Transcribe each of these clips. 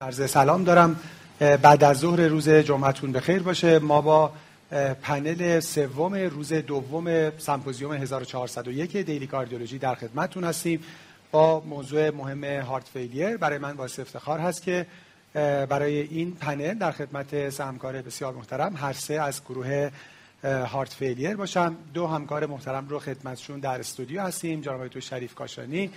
عرض سلام دارم. بعد از ظهر روز جمعتون بخیر باشه. ما با پنل سوم روز دوم سمپوزیوم 1401 دیلی کاردیولوژی در خدمتتون هستیم. با موضوع مهم هارت فیلیر برای من باعث افتخار هست که برای این پنل در خدمت سهمکار بسیار محترم هر سه از گروه هارت فیلیر باشم. دو همکار محترم رو خدمتشون در استودیو هستیم. جناب تو شریف کاشانی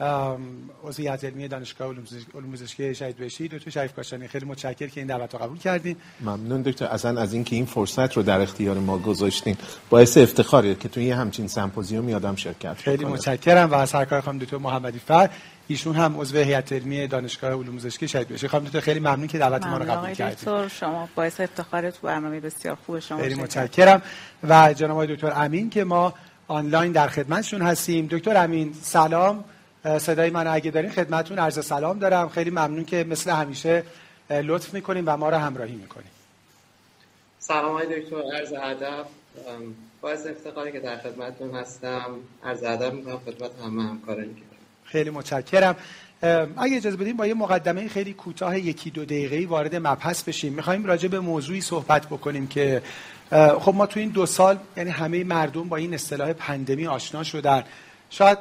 عضو هیئت علمی دانشگاه علوم پزشکی شهید بهشتی دکتر شریف کاشانی خیلی متشکر که این دعوت رو قبول کردین. ممنون دکتر. اصلا از اینکه این فرصت رو در اختیار ما گذاشتین باعث افتخاریه که توی همچین سمپوزیوم آدم شرکت خیلی متشکرم و از سرکار خانم دکتر محمدی فر. ایشون هم عضو هیئت علمی دانشگاه علوم پزشکی شهید بهشتی خانم دکتر خیلی ممنون که دعوت ما رو قبول کردید شما باعث افتخار تو برنامه بسیار خوب شما خیلی متشکرم. و جناب آقای دکتر امین که ما آنلاین در خدمتشون هستیم. دکتر امین سلام. صدای من اگه دارین خدمتون عرض سلام دارم. خیلی ممنون که مثل همیشه لطف می‌کنیم و ما رو همراهی می‌کنیم. سلام های دکتر. عرض ادب باعث افتخاری که در خدمتتون هستم. عرض ادب می‌کنم خدمت همه همکارانی که خیلی متشکرم. اگه اجازه بدیم با یه مقدمه خیلی کوتاه یکی دو دقیقه‌ای وارد مبحث بشیم. می‌خوایم راجع به موضوعی صحبت بکنیم که خب ما تو این دو سال یعنی همه مردم با این اصطلاح pandemic آشنا شدن. شاید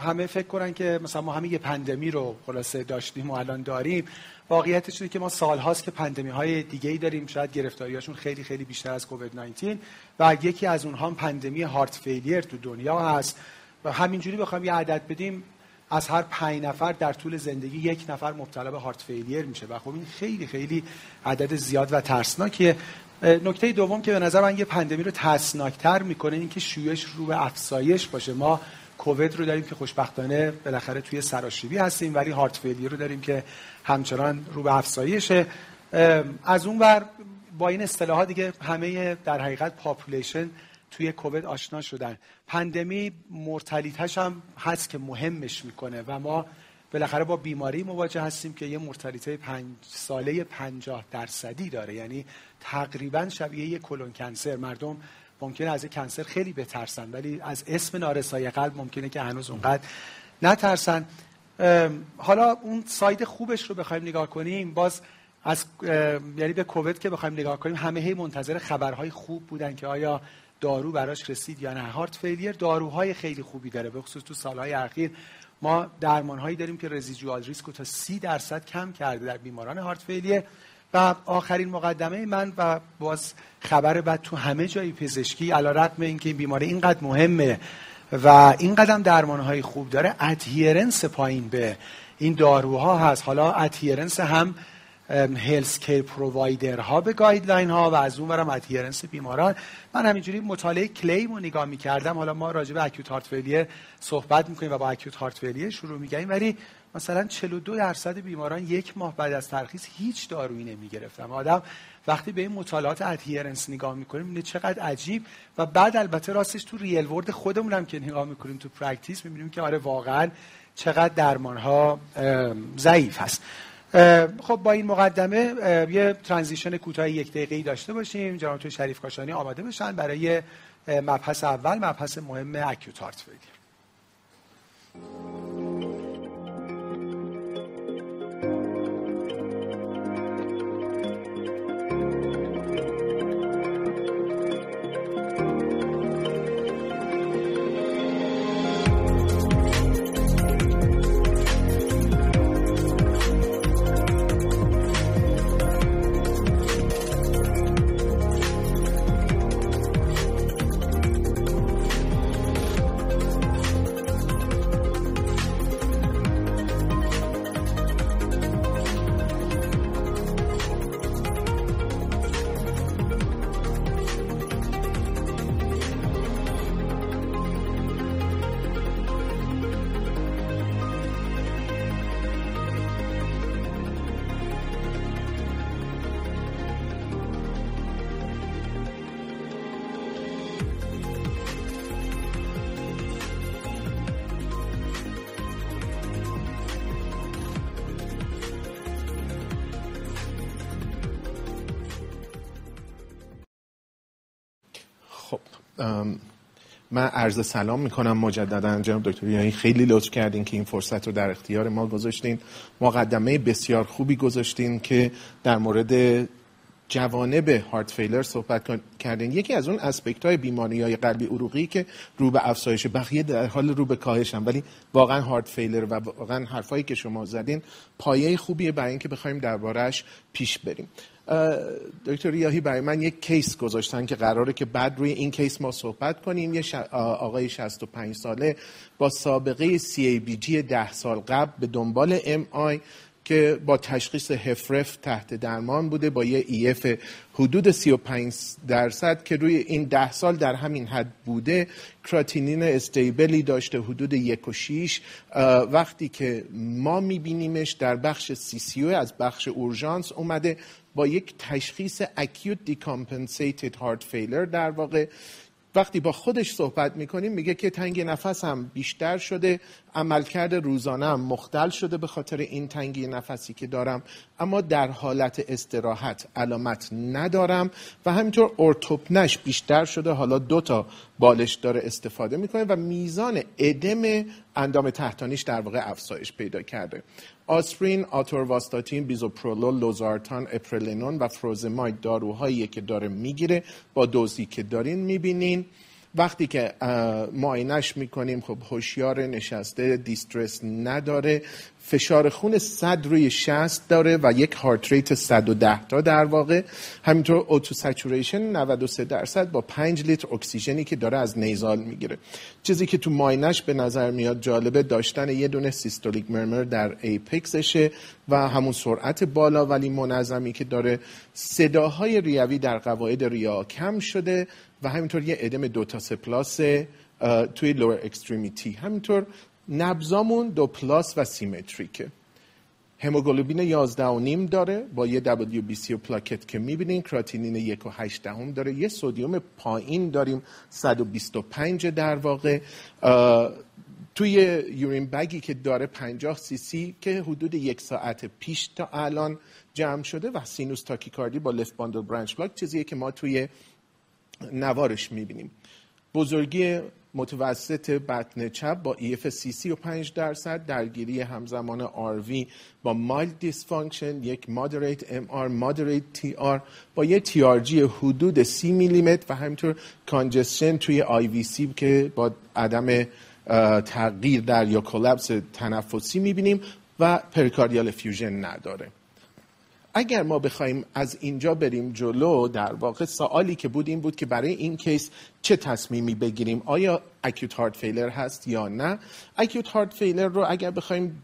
همه فکر کنن که مثلا ما همه یه pandemic رو خلاصه داشتیم و الان داریم. واقعیتش اینه که ما سالهاست که pandemic های دیگه ای داریم. شاید گرفتاریاشون خیلی خیلی بیشتر از کووید 19 و یکی از اونها pandemic heart failure تو دنیا هست. و همینجوری بخوام یه عدد بدیم از هر پنج نفر در طول زندگی یک نفر مبتلا به heart failure میشه. و خب این خیلی خیلی عدد زیاد و ترسناکیه نکته دوم که به نظر من یه pandemic رو ترسناکتر می‌کنه اینکه شیوعش رو به افزایش باشه. ما کووید رو داریم که خوشبختانه بالاخره توی سراشیبی هستیم ولی heart failure رو داریم که همچنان رو به افزایشه. از اون ور با این اصطلاحات دیگه همه در حقیقت population توی کووید آشنا شدن. pandemic mortality ش هم هست که مهمش می‌کنه و ما بالاخره با بیماری مواجه هستیم که یه مرتلیته پنج ساله پنجاه درصدی داره. یعنی تقریبا شبیه یه کلون کنسر. مردم ممکنه از کنسر خیلی بترسن ولی از اسم نارسایی قلب ممکنه که هنوز اونقدر نترسن. حالا اون ساید خوبش رو بخوایم نگاه کنیم. باز از یعنی به کووید که بخوایم نگاه کنیم همه هی منتظر خبرهای خوب بودن که آیا دارو براش رسید یا نه. هارت فیلیر داروهای خیلی خوبی داره به خصوص تو سالهای اخیر. ما درمانهایی داریم که residual risk رو تا سی درصد کم کرده در بیماران heart failure آخرین مقدمه من و بعد خبر بد تو همه جای پزشکی علی‌رغم این بیماری اینقدر مهمه و اینقدم درمانهای خوب داره adherence پایین به این داروها هست. حالا adherence هم health care provider ها به guideline ها و از اون ورم adherence بیماران. من همینجوری مطالعه کلی رو نگاه می‌کردم. حالا ما راجع به acute heart failure صحبت می‌کنیم و با acute heart failure شروع میگیم ولی مثلا 42 درصد بیماران یک ماه بعد از ترخیص هیچ دارویی نمی گرفتن آدم وقتی به این مطالعات adherence نگاه می‌کنیم می‌بینه چقدر عجیب و بعد البته راستش تو real world خودمون هم که نگاه می‌کنیم تو practice می‌بینیم که آره واقعا چقدر درمان ها ضعیف هست. خب با این مقدمه یه transition کوتاه یک دقیقه‌ای داشته باشیم. جناب دکتر شریف کاشانی آماده بشن برای مبحث اول مبحث مهم اکیوت هارت من عرض سلام می‌کنم مجددا جناب دکتر یعنی خیلی لطف کردین که این فرصت رو در اختیار ما گذاشتین. مقدمه بسیار خوبی گذاشتین که در مورد جوانب هارت فیلر صحبت کردین. یکی از اون اسپکت های بیماری های قلبی عروقی که رو به افزایش بقیه در حال رو به کاهشن. ولی واقعا هارت فیلر و واقعا حرفایی که شما زدین پایه خوبیه برای اینکه بخوایم دربارهش پیش بریم. دکتر ریاهی برای من یک case گذاشتن که قراره که بعد روی این case ما صحبت کنیم. یه آقای 65 ساله با سابقه CABG ده سال قبل به دنبال MI که با تشخیص HFrEF تحت درمان بوده با یه EF حدود 35 درصد که توی این ده سال در همین حد بوده کراتینین stable ی داشته حدود یک و شیش. وقتی که ما میبینیمش در بخش CCU از بخش اورژانس اومده با یک تشخیص اکیوت دیکامپنسیتد هارت فیلر در واقع. وقتی با خودش صحبت می‌کنیم میگه که تنگ نفس هم بیشتر شده عملکرد روزانه هم مختل شده به خاطر این تنگی نفسی که دارم. اما در حالت استراحت علامت ندارم و همینطور ارتوپنش بیشتر شده. حالا دو تا بالش داره استفاده می‌کنه و میزان ادم اندام تحتانیش در واقع افزایش پیدا کرده. آسپرین، آتورواستاتین، بیزوپرولول، لوزارتان، اپلرنون و فوروزماید داروهایی که داره می‌گیره با دوزی که دارین می‌بینین. وقتی که معاینش می‌کنیم خب هوشیار نشسته distress نداره. فشار خون 100 روی 60 داره و یک heart rate 110 تا در واقع. همینطور O2 saturation 93 درصد با 5 لیتر اکسیژنی که داره از nasal می‌گیره. چیزی که تو معاینش به نظر میاد جالبه داشتن یه دونه systolic murmur در apex شه و همون سرعت بالا ولی منظمی که داره صداهای ریوی در قواعد ریه ها کم شده و همینطور یه ادم دو تا توی lower extremity همینطور نبضامون دو plus و symmetric ه هموگلوبین 11 و نیم داره با یه WBC و پلاکت که می‌بینین کراتینین یک و هشت دهم داره. یه sodium پایین داریم 125 در واقع. توی urine bag ی که داره 50 سی سی که حدود یک ساعت پیش تا الان جمع شده و sinus تاکیکاردی با left bundle branch block چیزیه که ما توی نوارش می‌بینیم. بزرگی متوسط بطن چپ با EF سی 35 درصد درگیری همزمان RV با mild dysfunction یک moderate MR moderate TR با یه TRG حدود سی میلیمتر و همینطور congestion توی IVC که با عدم تغییر در یا collapse تنفسی می‌بینیم و pericardial effusion نداره. اگر ما بخوایم از اینجا بریم جلو در واقع سوالی که بود این بود که برای این case چه تصمیمی بگیریم؟ آیا acute heart failure هست یا نه؟ acute heart failure رو اگر بخوایم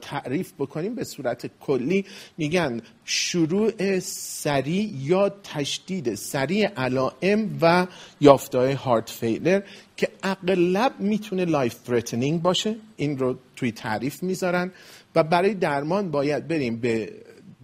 تعریف بکنیم به صورت کلی میگن شروع سریع یا تشدید سریع علائم و یافته‌های heart failure که اغلب می‌تونه life threatening باشه. این رو توی تعریف می‌ذارن و برای درمان باید بریم به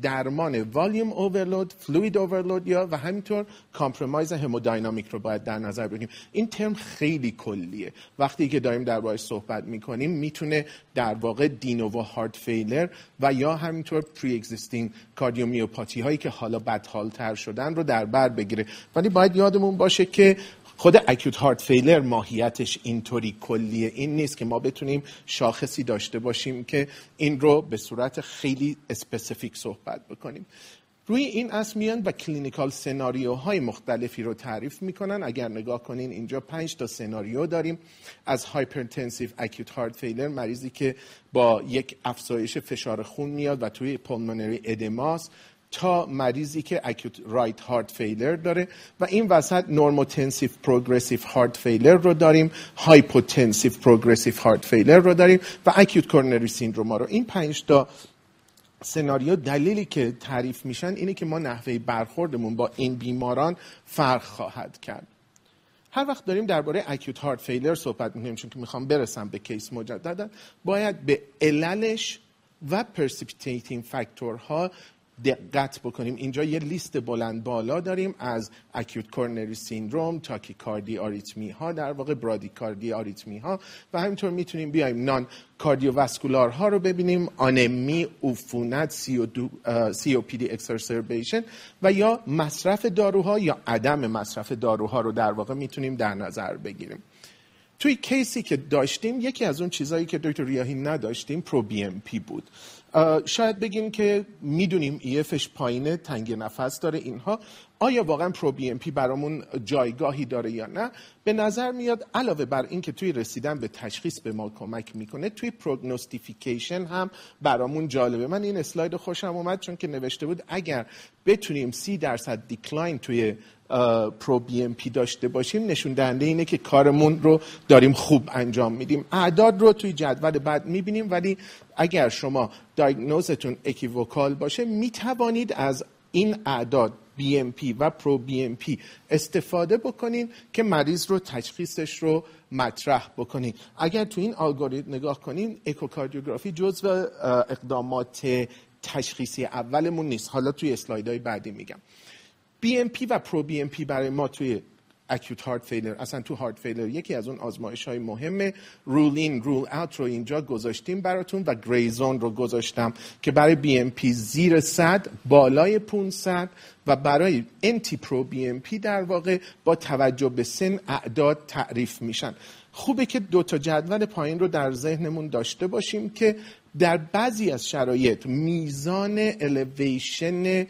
درمان volume overload fluid overload یا و همینطور compromise همودینامیک رو باید در نظر بگیریم. این ترم خیلی کلیه. وقتی که داریم دربارش صحبت می‌کنیم می‌تونه در واقع de novo heart failure و یا همینطور pre-existing cardiomyopathy هایی که حالا بدحال تر شدن رو در بر بگیره. ولی باید یادمون باشه که خود acute heart failure ماهیتش اینطوری کلیه این نیست که ما بتونیم شاخصی داشته باشیم که این رو به صورت خیلی specific صحبت بکنیم. روی این اسمیان و کلینیکال سناریوهای مختلفی رو تعریف می‌کنن. اگر نگاه کنین اینجا پنج تا سناریو داریم. از hypertensive acute heart failure مریضی که با یک افزایش فشار خون میاد و توی pulmonary edema س تا مریضی که acute right heart failure داره و این وسط normotensive progressive heart failure رو داریم hypotensive progressive heart failure رو داریم و acute coronary syndrome رو. این پنج تا سناریو دلیلی که تعریف میشن اینه که ما نحوه برخوردمون با این بیماران فرق خواهد کرد. هر وقت داریم درباره acute heart failure صحبت می‌کنیم چون که می‌خوام برسم به case مجددا باید به عللش و precipitating factor ها دقت بکنیم. اینجا یه لیست بلند بالا داریم از acute coronary syndrome تاکی‌آریتمی ها در واقع برادی‌آریتمی ها و همینطور می‌تونیم بیایم non-cardiovascular ها رو ببینیم آنمی عفونت COPD و یا مصرف داروها یا عدم مصرف داروها رو در واقع می‌تونیم در نظر بگیریم. توی case ی که داشتیم یکی از اون چیزهایی که دکتر ریاهی نداشتیم pro-BNP بود. شاید بگیم که می‌دونیم EF ش پایینه تنگی نفس داره اینها. آیا واقعا pro-BNP برامون جایگاهی داره یا نه؟ به نظر میاد علاوه بر اینکه توی رسیدن به تشخیص به ما کمک می‌کنه توی prognostication هم برامون جالبه. من این اسلاید خوشم اومد چون که نوشته بود اگر بتونیم سی درصد decline توی pro BNP داشته باشیم نشون دهنده اینه که کارمون رو داریم خوب انجام میدیم. اعداد رو توی جدول بعد می‌بینیم ولی اگر شما diagnose تون equivocal باشه می‌توانید از این اعداد BNP و pro BNP استفاده بکنین که مریض رو تشخیصش رو مطرح بکنین. اگر تو این الگوریتم نگاه کنین اکوکاردیوگرافی جزو اقدامات تشخیصی اولمون نیست. حالا توی اسلایدهای بعدی میگم. BNP و pro BNP برای ما توی acute heart failure اصلا تو heart failure یکی از اون آزمایش های مهمه. rule in rule out رو اینجا گذاشتیم براتون و gray zone رو گذاشتم که برای BNP زیر 100 بالای 500 و برای NT pro BNP در واقع با توجه به سن اعداد تعریف میشن. خوبه که دو تا جدول پایین رو در ذهنمون داشته باشیم که در بعضی از شرایط میزان elevation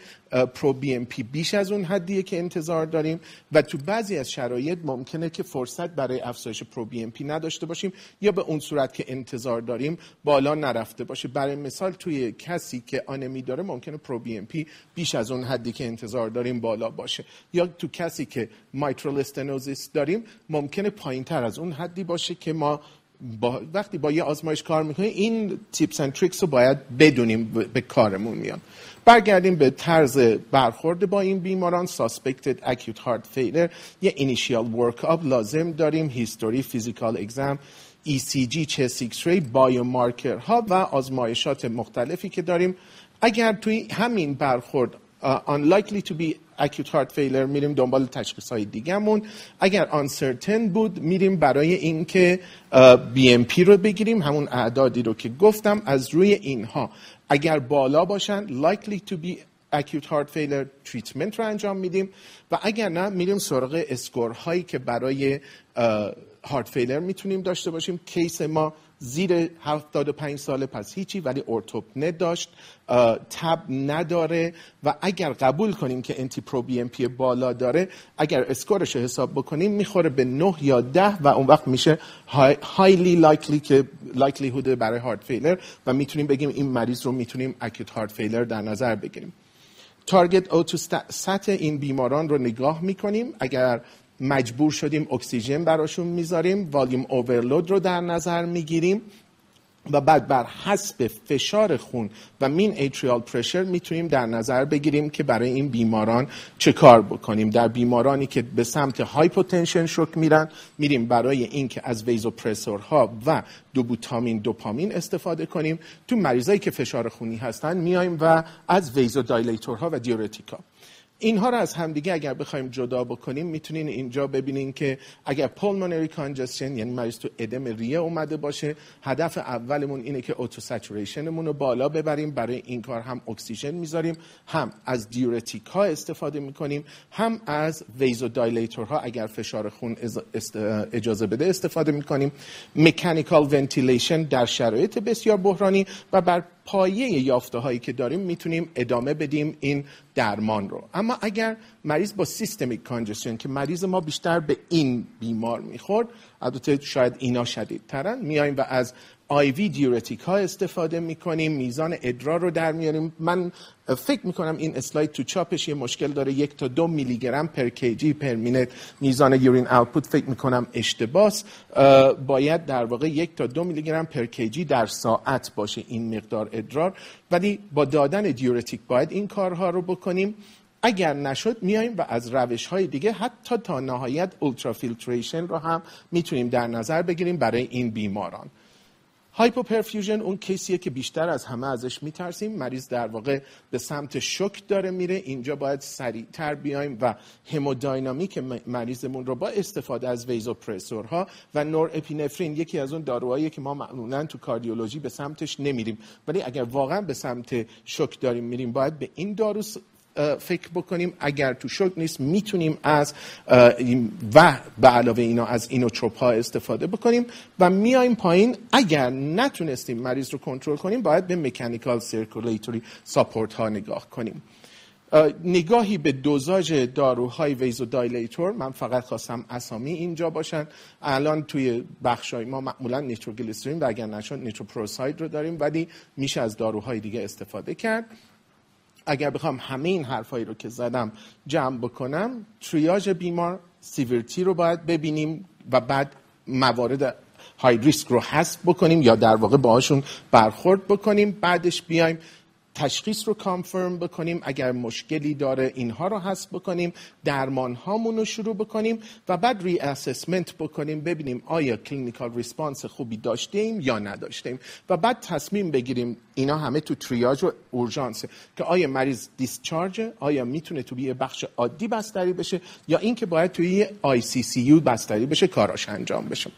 pro BNP بیش از اون حدیه که انتظار داریم و تو بعضی از شرایط ممکنه که فرصت برای افزایش pro BNP نداشته باشیم یا به اون صورت که انتظار داریم بالا نرفته باشه. برای مثال توی کسی که آنمی داره ممکنه pro BNP بیش از اون حدی که انتظار داریم بالا باشه. یا تو کسی که mitral stenosis داریم ممکنه پایین تر از اون حدی باشه که ما با وقتی با یه آزمایش کار می‌کنیم این tips and tricks رو باید بدونیم به کارمون میان برگردیم به طرز برخورد با این بیماران suspected acute heart failure یه initial work up لازم داریم history physical exam ECG X-ray biomarker ها و آزمایشات مختلفی که داریم. اگر توی همین برخورد unlikely to be acute heart failure میریم دنبال تشخیص های دیگهمون. اگر uncertain بود میریم برای اینکه BMP رو بگیریم. همون اعدادی رو که گفتم از روی اینها. اگر بالا باشن likely to be acute heart failure treatment رو انجام میدیم. و اگر نه میریم سراغ اسکورهایی که برای هارت فیلر می‌تونیم داشته باشیم. کیس ما زیر 75 ساله پس هیچی ولی ارتوپنه داشت تب نداره و اگر قبول کنیم که NT pro BNP بالا داره اگر score ش رو حساب بکنیم می‌خوره به 9 یا 10 و اون وقت میشه highly likely که likelihood ه برای heart failure و می‌تونیم بگیم این مریض رو می‌تونیم acute heart failure در نظر بگیریم. target O2 sat این بیماران رو نگاه می‌کنیم. اگر مجبور شدیم اکسیژن براشون می‌ذاریم volume overload رو در نظر می‌گیریم و بعد بر حسب فشار خون و mean arterial pressure می‌تونیم در نظر بگیریم که برای این بیماران چه کار بکنیم. در بیمارانی که به سمت hypotension شوک میرن میریم برای اینکه از vasopressor ها و دوبوتامین دوپامین استفاده کنیم. تو مریضایی که فشار خونی هستن میایم و از vasodilator ها و diuretic ا اینها رو از همدیگه اگر بخوایم جدا بکنیم می‌تونین اینجا ببینین که اگر pulmonary congestion یعنی مریض تو ادم ریه اومده باشه هدف اولمون اینه که O2 saturation مون رو بالا ببریم برای این کار هم اکسیژن می‌ذاریم هم از diuretic ها استفاده می‌کنیم هم از vaso ها اگر فشار خون اجازه بده استفاده می‌کنیم. mechanical ventilation در شرایط بسیار بحرانی و بر پایه یافته هایی که داریم می‌تونیم ادامه بدیم این درمان رو. اما اگر مریض با systemic congestion که مریض ما بیشتر به این بیمار می‌خورد البته شاید اینا شدید ترن میایم و از IV diuretic ها استفاده می‌کنیم میزان ادرار رو در میاریم. من فکر می‌کنم این اسلاید تو چاپش یه مشکل داره. یک تا دو میلی گرم per kg per minute میزان urine output فکر می‌کنم اشتباس. باید در واقع یک تا دو میلی گرم per kg در ساعت باشه این مقدار ادرار. ولی با دادن diuretic باید این کارها رو بکنیم. اگر نشد میایم و از روش های دیگه حتی تا نهایت ultrafiltration رو هم می‌تونیم در نظر بگیریم برای این بیماران. hypoperfusion اون case یه که بیشتر از همه ازش میترسیم. مریض در واقع به سمت شوک داره میره. اینجا باید سریعتر بیایم و hemodynamic مریضمون رو با استفاده از vasopressor ها و norepinephrine یکی از اون داروهایی که ما معمولا تو کاردیولوژی به سمتش نمیریم. ولی اگر واقعا به سمت شوک داریم میریم باید به این دارو فکر بکنیم اگر تو شوک نیست می‌تونیم از و به علاوه اینا از inotrope ها استفاده بکنیم و میایم پایین. اگر نتونستیم مریض رو کنترل کنیم باید به mechanical circulatory support ها نگاه کنیم. نگاهی به دوزاژ داروهای vasodilator من فقط خواستم اسامی اینجا باشن. الان توی بخشای ما معمولا نیتروگلیسرین و اگر نشد nitroprusside رو داریم ولی میشه از داروهای دیگه استفاده کرد. اگر بخوام همه این حرفایی رو که زدم جمع بکنم تریاج بیمار severity رو باید ببینیم و بعد موارد high risk رو حذف بکنیم یا در واقع باهاشون برخورد بکنیم. بعدش بیایم تشخیص رو confirm بکنیم اگر مشکلی داره اینها رو حذف بکنیم درمان هامون رو شروع بکنیم و بعد reassessment بکنیم ببینیم آیا clinical response خوبی داشتیم یا نداشتیم. و بعد تصمیم بگیریم اینا همه تو تریاج و اورژانس که آیا مریض discharge آیا می‌تونه تو یه بخش عادی بستری بشه؟ یا اینکه باید توی ICCU بستری بشه کاراش انجام بشه.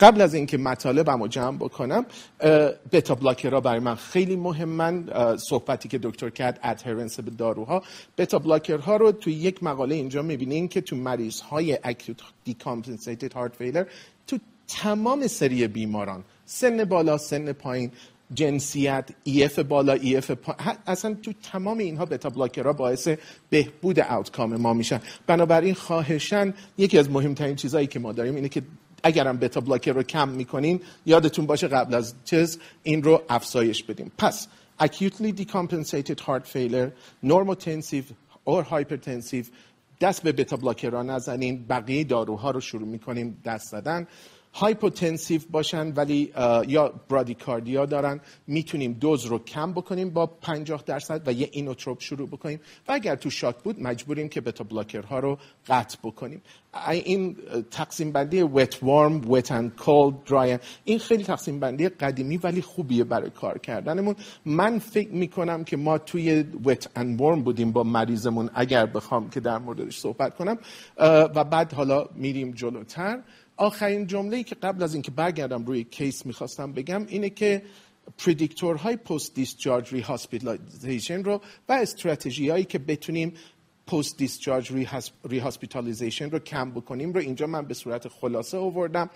قبل از اینکه مطالبم رو جمع بکنم beta blocker ها برای من خیلی مهمن. صحبتی که دکتر کرد adherence به داروها. beta blocker ها رو توی یک مقاله اینجا می‌بینین که تو مریض های acute decompensated heart failure تو تمام سری بیماران سن بالا سن پایین جنسیت EF بالا EF پا... اصلا تو تمام اینها beta blocker ها باعث بهبود outcome ما میشن. بنابراین خواهشن یکی از مهمترین چیزهایی که ما داریم اینه که اگرم beta blocker رو کم می‌کنین یادتون باشه قبل از چیز این رو افزایش بدیم. پس acutely decompensated heart failure normotensive or hypertensive دست به beta blocker نزنین بقیه داروها رو شروع می‌کنیم دست زدن. hypotensive باشن ولی یا bradycardia دارن. می‌تونیم دوز رو کم بکنیم با 50 درصد و یه inotrope شروع بکنیم. و اگر تو shock بود مجبوریم که beta blocker ها رو قطع بکنیم. این تقسیم بندی wet warm wet and cold dry این خیلی تقسیم بندی قدیمی ولی خوبیه برای کار کردنمون. من فکر می‌کنم که ما توی wet and warm بودیم با مریضمون اگر بخوام که در موردش صحبت کنم. و بعد حالا میریم جلوتر. آخرین جمله که قبل از اینکه برگردم روی case می‌خواستم بگم اینه که predictor های post discharge re رو و استراتژی هایی که بتونیم post discharge rehospitalization رو کم بکنیم رو اینجا من به صورت خلاصه آوردم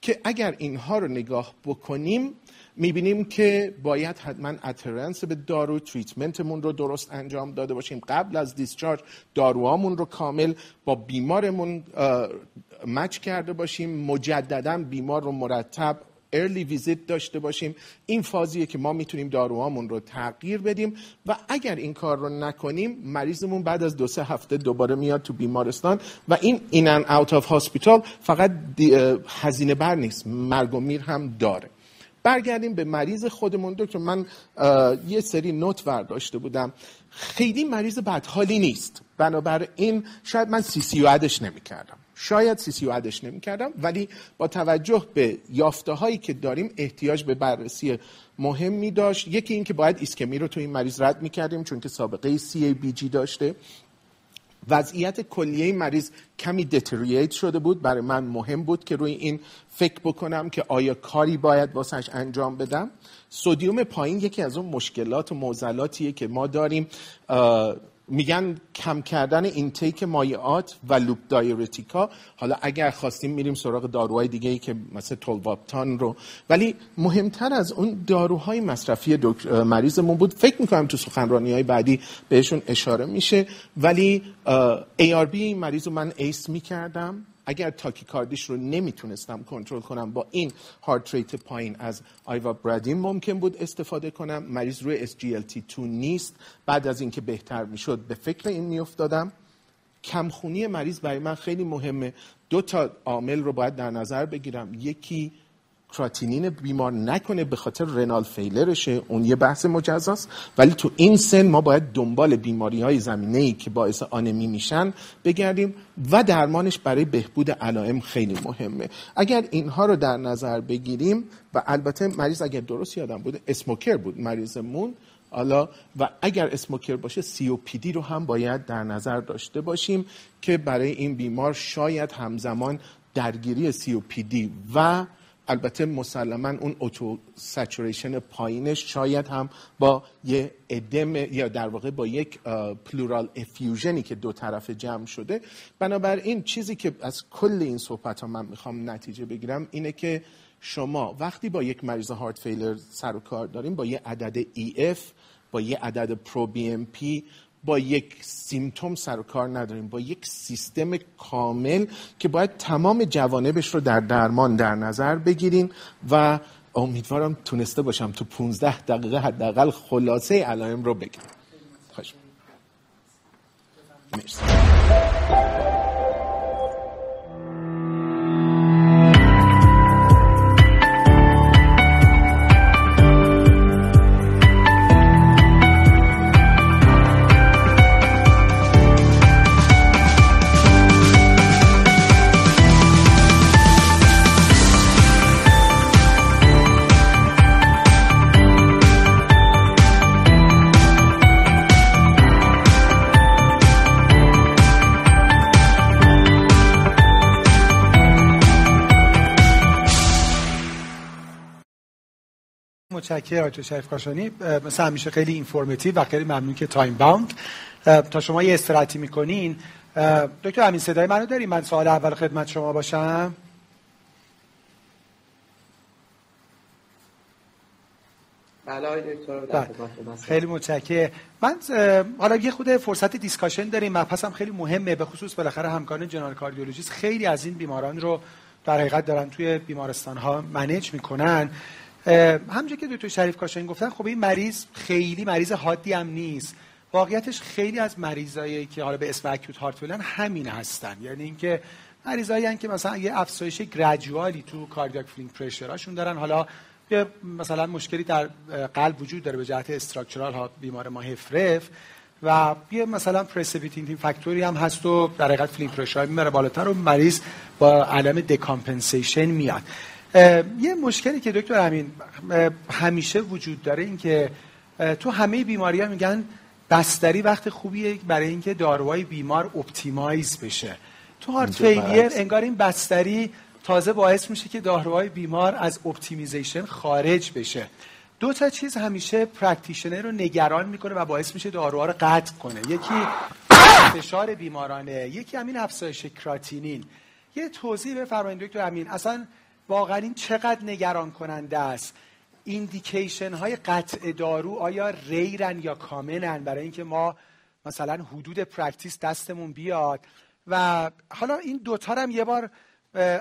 که اگر اینها رو نگاه بکنیم می‌بینیم که باید حتما adherence به دارو treatment مون رو درست انجام داده باشیم. قبل از discharge داروهامون رو کامل با بیمارمون match کرده باشیم مجددا بیمار رو مرتب early visit داشته باشیم. این فازیه که ما می‌تونیم داروهامون رو تغییر بدیم و اگر این کار رو نکنیم مریضمون بعد از دو سه هفته دوباره میاد تو بیمارستان و این in and out of hospital فقط هزینه بر نیست مرگ و میر هم داره. برگردیم به مریض خودمون. دکتر من یه سری note برداشته بودم. خیلی مریض بدحالی نیست. بنابراین شاید من سی سی عدش نمی کردم شاید سی سی عدش نمی کردم ولی با توجه به یافته هایی که داریم احتیاج به بررسی مهمی داشت. یکی این که باید ایسکمی رو تو این مریض رد می کردیم چون که سابقه CABG داشته. وضعیت کلیه مریض کمی deteriorate شده بود. برای من مهم بود که روی این فکر بکنم که آیا کاری باید واسش انجام بدم. sodium پایین یکی از اون مشکلات و معضلاتیه که ما داریم. میگن کم کردن intake مایعات و loop diuretic ها حالا اگر خواستیم میریم سراغ داروهای دیگه ای که مثل tolvaptan رو. ولی مهمتر از اون داروهای مصرفی مریضمون بود. فکر می‌کنم تو سخنرانی های بعدی بهشون اشاره میشه. ولی ARB این مریض رو من cease می‌کردم. اگر تاکیکاردیش رو نمی‌تونستم کنترل کنم با این هارت ریت پایین از آیوا برادین ممکن بود استفاده کنم. مریض روی SGLT2 نیست. بعد از اینکه بهتر می‌شد به فکر این میافتادم. کمخونی مریض برای من خیلی مهمه. دو تا عامل رو باید در نظر بگیرم. یکی کراتینین بیمار نکنه به خاطر رنال فیلرشه. اون یه بحث مجزاست. ولی تو این سن ما باید دنبال بیماری های زمینه ای که باعث آنمی میشن بگردیم و درمانش برای بهبود علائم خیلی مهمه. اگر اینها رو در نظر بگیریم و البته مریض اگر درست یادم بود اسموکر بود مریضمون. حالا و اگر اسموکر باشه سی دی رو هم باید در نظر داشته باشیم که برای این بیمار شاید همزمان درگیری سی او پی دی و البته مسلما اون اوتو سچوریشن پایینش شاید هم با یه ادم یا در واقع با یک pleural effusion ی که دو طرف جمع شده. بنابراین چیزی که از کل این صحبت ها من می‌خوام نتیجه بگیرم اینه که شما وقتی با یک مریض heart failure سر و کار داریم با یه عدد EF با یه عدد pro BNP با یک symptom سر و کار نداریم با یک سیستم کامل که باید تمام جوانبش رو در درمان در نظر بگیریم و امیدوارم تونسته باشم تو 15 دقیقه حداقل خلاصه علائم رو بگم. خوش مرسی. متشکرم آقای شریف کاشانی. مثل همیشه خیلی informative و خیلی ممنون که time bound تا شما یه استراتی می‌کنین. دکتر امین صدای منو داریم من سوال اول خدمت شما باشم. بله خیلی متشکرم. من حالا یه خود فرصت discussion داریم. مبحث هم خیلی مهمه. به خصوص بالاخره همکاران general cardiologist خیلی از این بیماران رو در حقیقت دارن توی بیمارستان ها manage می‌کنن. همونجور که دکتر شریف کاشانی گفتن خب این مریض خیلی مریض حادی هم نیست. واقعیتش خیلی از مریضایی که حالا به اسم acute heart failure همین هستن. یعنی اینکه مریضایی که مثلا یه افزایش gradual ی تو cardiac filling pressure اشون دارن. حالا یه مثلا مشکلی در قلب وجود داره به جهت structural ها بیمار ما HFrEF و یه مثلا precipitating factor ی هم هست و در حقیقت filling pressure میره بالاتر و مریض با علائم decompensation میاد. یه مشکلی که دکتر امین همیشه وجود داره این که تو همه بیماری ها میگن بستری وقت خوبیه برای اینکه داروهای بیمار optimize بشه. تو heart failure انگار این بستری تازه باعث میشه که داروهای بیمار از optimization خارج بشه. دو تا چیز همیشه practitioner رو نگران می‌کنه و باعث میشه داروها رو قطع کنه. یکی فشار بیمارانه یکی همین افزایش کراتینین. یه توضیح بفرمایید دکتر امین. اصلا واقعا این چقدر نگران کننده است؟ indication های قطع دارو آیا rare ن یا common ن برای اینکه ما مثلا حدود practice دستمون بیاد؟ و حالا این دوتا هم یه بار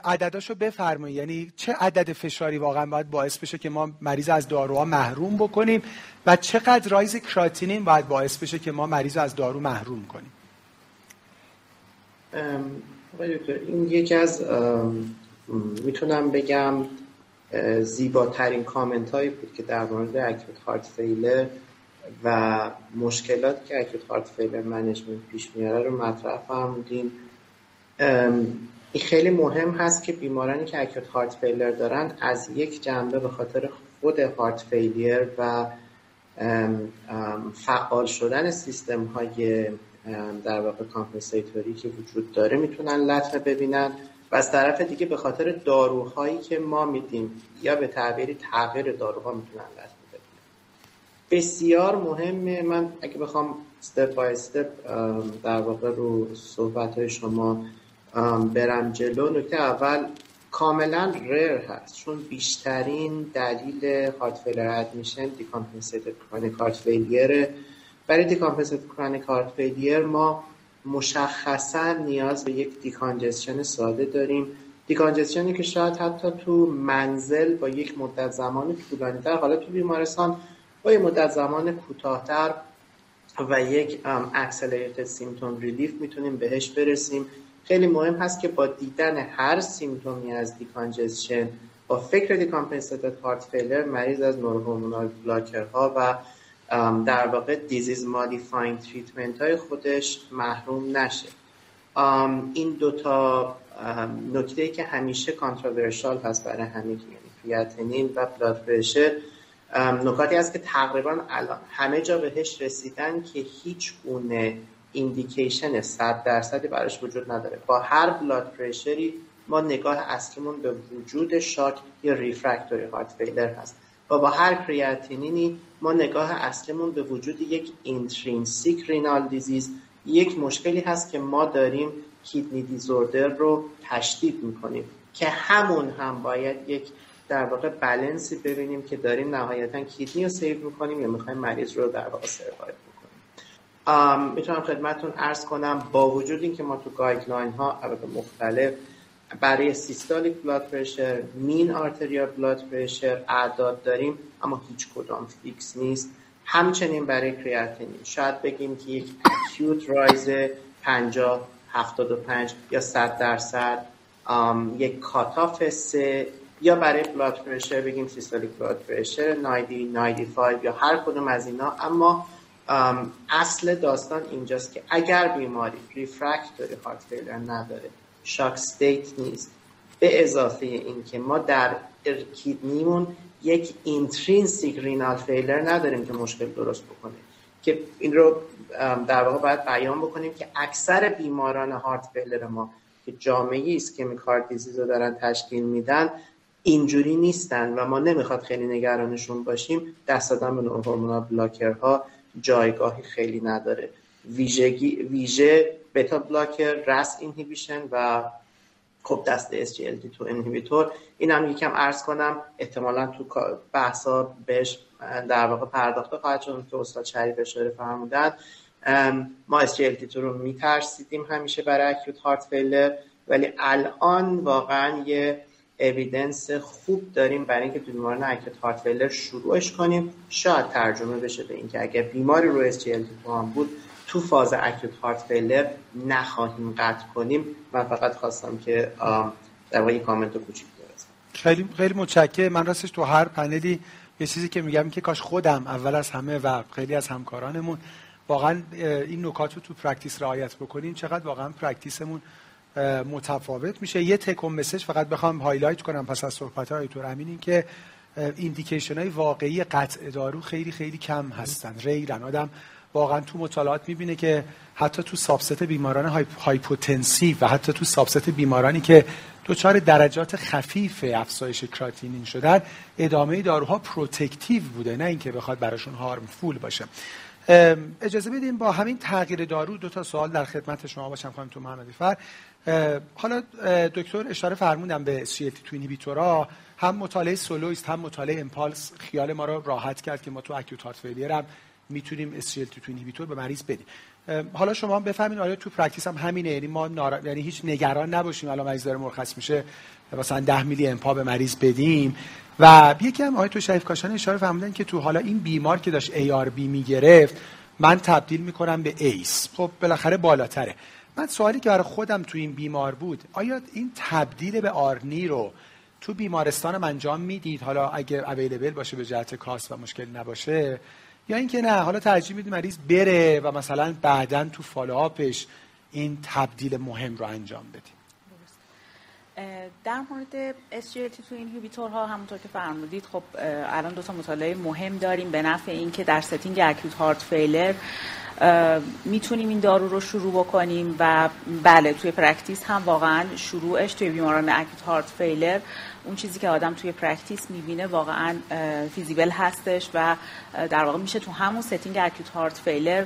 عدداشو بفرمایید. یعنی چه عدد فشاری واقعا باید باعث بشه که ما مریض از داروها محروم بکنیم و چقدر rise کراتینین باید باعث بشه که ما مریض از دارو محروم کنیم؟ این یکی از می‌تونم بگم زیباترین کامنت هایی بود که در مورد acute heart failure و مشکلات که acute heart failure management پیش میاره رو مطرح فرمودین این خیلی مهم هست که بیمارانی که acute heart failure دارن از یک جنبه به خاطر خود heart failure و فعال شدن سیستم های در واقع compensatory که وجود داره می‌تونن لطمه ببینن. و از طرف دیگه به خاطر داروهایی که ما میدیم یا به تعبیری تغییر داروها می‌تونن لطمه ببینن بسیار مهمه. من اگه بخوام step by step در واقع رو صحبت های شما برم جلو. نکته اول کاملا rare هست چون بیشترین دلیل heart failure admission decompensated chronic heart failure برای decompensated chronic heart failure ما مشخصا نیاز به یک decongestion ساده داریم. decongestion ی که شاید حتی تو منزل با یک مدت زمان طولانی تر حالا تو بیمارستان با یک مدت زمان کوتاهتر و یک accelerated symptom relief می‌تونیم بهش برسیم. خیلی مهم هست که با دیدن هر symptom ی از decongestion با فکر decompensated heart failure مریض از neurohormonal blocker ها و در واقع disease modifying treatment های خودش محروم نشه. این دوتا نکته که همیشه controversial هست برای همه یعنی کریاتینین و blood pressure نکاتی هست که تقریبا الان همه جا بهش رسیدن که هیچ گونه indication صد درصدی براش وجود نداره. با هر blood pressure ی ما نگاه اصلیمون به وجود shock یا refractory heart failure هست. و با هر کریاتینینی ما نگاه اصلیمون به وجود یک intrinsic renal disease یک مشکلی هست که ما داریم kidney disorder رو تشدید می‌کنیم که همون هم باید یک در واقع بلنسی ببینیم که داریم نهایتا kidney رو save می‌کنیم یا می‌خوایم مریض رو در واقع survive بکنیم. می‌تونم خدمتتون عرض کنم با وجود اینکه ما تو guideline ها مختلف برای systolic blood pressure mean arterial blood pressure اعداد داریم اما هیچ کدام fix نیست. همچنین برای کریاتینین. شاید بگیم که یک acute rise 50 75 یا 100 درصد یک cutoff سه یا برای blood pressure بگیم systolic blood pressure 90 95 یا هر کدوم از اینا. اما اصل داستان اینجاست که اگر بیماری refractory heart failure نداره. shock state نیست. به اضافه اینکه ما در kidney مون یک intrinsic renal failure نداریم که مشکل درست بکنه. که این رو در واقع باید بیان بکنیم که اکثر بیماران heart failure ما که جامعه ischemic heart disease رو دارن تشکیل میدن اینجوری نیستن و ما نمی‌خواد خیلی نگرانشون باشیم. دست دادن به hormonal blocker ها جایگاهی خیلی نداره. ویژگی ویژه بتا بلاکر رس اینهیبیشن و خب دست SGLT2 اینهیبیتور این هم یکم عرض کنم احتمالا تو بحثا بهش در واقع پرداخته خواهد شد. که استاد شریف اشاره فرمودن. ما SGLT2 رو میترسیدیم همیشه برای اکیوت هارت فیلر ولی الان واقعا یه اویدنس خوب داریم برای اینکه تو بیماران اکیوت هارت فیلر شروعش کنیم. شاید ترجمه بشه به اینکه اگر بیماری رو SGLT2 هم بود تو فاز acute heart failure نخواهیم قطع کنیم. من فقط خواستم که در واقع کامنت کوچیک خیلی خیلی متشکرم. من راستش تو هر پنلی یه چیزی که میگم که کاش خودم اول از همه و خیلی از همکارانمون واقعا این نکات رو تو practice رعایت بکنیم. چقدر واقعا practice مون متفاوت میشه. یه take home message فقط بخوام highlight کنم پس از صحبت های دکتر امین این که indication های واقعی قطع دارو خیلی خیلی کم هستن. rare ن آدم واقعا تو مطالعات می‌بینه که حتی تو subset بیماران hypotensive و حتی تو subset بیمارانی که دچار درجات خفیف افزایش کراتینین شدن ادامه داروها protective بوده نه اینکه بخواد براشون harmful باشه. اجازه بدیم با همین تغییر دارو دو تا سوال در خدمت شما باشم خانم دکتر محمدی فر. حالا دکتر اشاره فرمودم به SGLT2 inhibitor ا هم مطالعه SOLOIST هم مطالعه EMPULSE. خیال ما رو راحت کرد که ما تو acute heart failure هم می‌تونیم SGLT2 inhibitor به مریض بدیم. حالا شما هم بفرمایین آیا تو practice هم همینه یعنی ما نارا... یعنی هیچ نگران نباشیم. الان مریض داره مرخص میشه مثلا 10 میلی empa به مریض بدیم. و یکی هم آقای دکتر شریف کاشان اشاره فرمودن که تو حالا این بیمار که داشت ARB می‌گرفت من تبدیل می‌کنم به ACE خب بالاخره بالاتره. من سوالی که برای خودم تو این بیمار بود آیا این تبدیل به ARNI رو تو بیمارستان انجام می‌دید؟ حالا اگه available باشه به جهت cost و مشکل نباشه یا اینکه نه حالا ترجیح میدیم مریض بره و مثلا بعدا تو follow-up ش این تبدیل مهم رو انجام بدیم. در مورد SGLT2 ها همونطور که فرمودید خب الان دو تا مطالعه مهم داریم به نفع این که در setting acute heart failure می‌تونیم این دارو رو شروع بکنیم و بله توی practice هم واقعا شروعش توی بیماران acute heart failure اون چیزی که آدم توی practice می‌بینه واقعا feasible هستش و در واقع میشه تو همون setting acute heart failure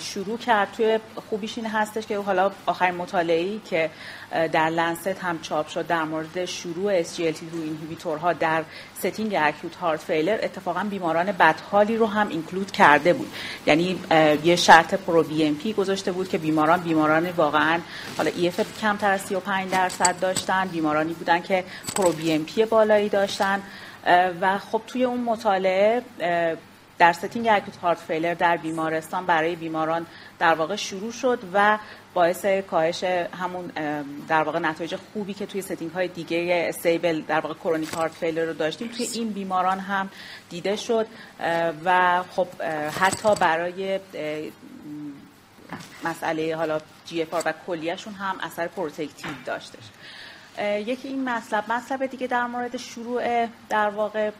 شروع کرد. توی خوبیش این هستش که حالا آخرین مطالعه که در Lancet هم چاپ شد در مورد شروع SGLT2 ها در setting acute heart failure اتفاقا بیماران بدحالی رو هم include کرده بود. یعنی یه شرط pro-BNP گذاشته بود که بیماران بیماران واقعا حالا EF کمتر از 35 درصد داشتن. بیمارانی بودن که pro-BNP بالایی داشتن. و خب توی اون مطالعه در setting acute heart failure در بیمارستان برای بیماران در واقع شروع شد و باعث کاهش همون در واقع نتایج خوبی که توی setting های دیگه stable در واقع chronic heart failure رو داشتیم توی این بیماران هم دیده شد و خب حتی برای مسئله حالا GFR و کلیهشون هم اثر protective داشتش. یکی این مطلب مطلب دیگه در مورد شروع در واقع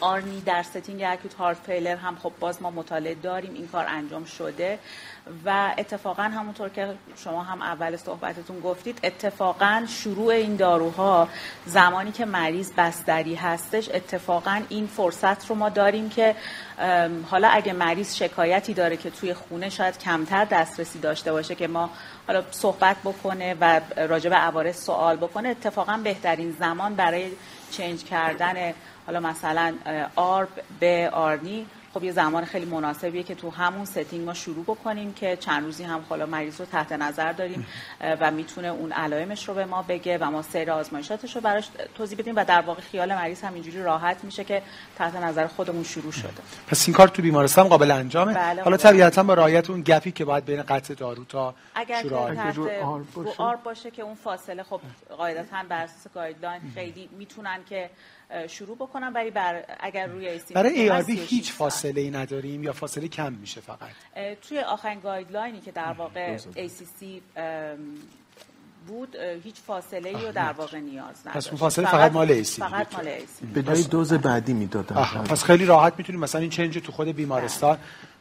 ARNI در setting acute heart failure هم خب باز ما مطالعه داریم این کار انجام شده و اتفاقا همونطور که شما هم اول صحبتتون گفتید اتفاقا شروع این داروها زمانی که مریض بستری هستش اتفاقا این فرصت رو ما داریم که حالا اگه مریض شکایتی داره که توی خونه شاید کمتر دسترسی داشته باشه که ما حالا صحبت بکنه و راجع به عوارض سوال بکنه اتفاقا بهترین زمان برای change کردن حالا مثلا ARB به ARNI خب یه زمان خیلی مناسبیه که تو همون setting ما شروع بکنیم که چند روزی هم حالا مریض رو تحت نظر داریم و می‌تونه اون علائمش رو به ما بگه و ما سیر آزمایشاتش رو براش توضیح بدیم و در واقع خیال مریض هم اینجوری راحت میشه که تحت نظر خودمون شروع شده. پس این کار تو بیمارستان قابل انجامه؟ بله حالا طبیعتا با رعایت اون gap ی که باید بین قطع دارو تا اگر شروع تحت رو ARB باشه. که اون فاصله خب قاعدتا بر اساس guideline خیلی می‌تونن که شروع بکنم. ولی بر اگر روی ACE برای ARB هیچ فاصله ای نداریم یا فاصله کم میشه فقط؟ توی آخرین guideline ی که در واقع ACC بود هیچ فاصله ای رو در واقع نیاز نداشت. پس اون فاصله فقط, مال ACE فقط مال ACE به جای دوز بعدی می‌دادن پس خیلی راحت می‌تونیم مثلا این change تو خود بیمارستان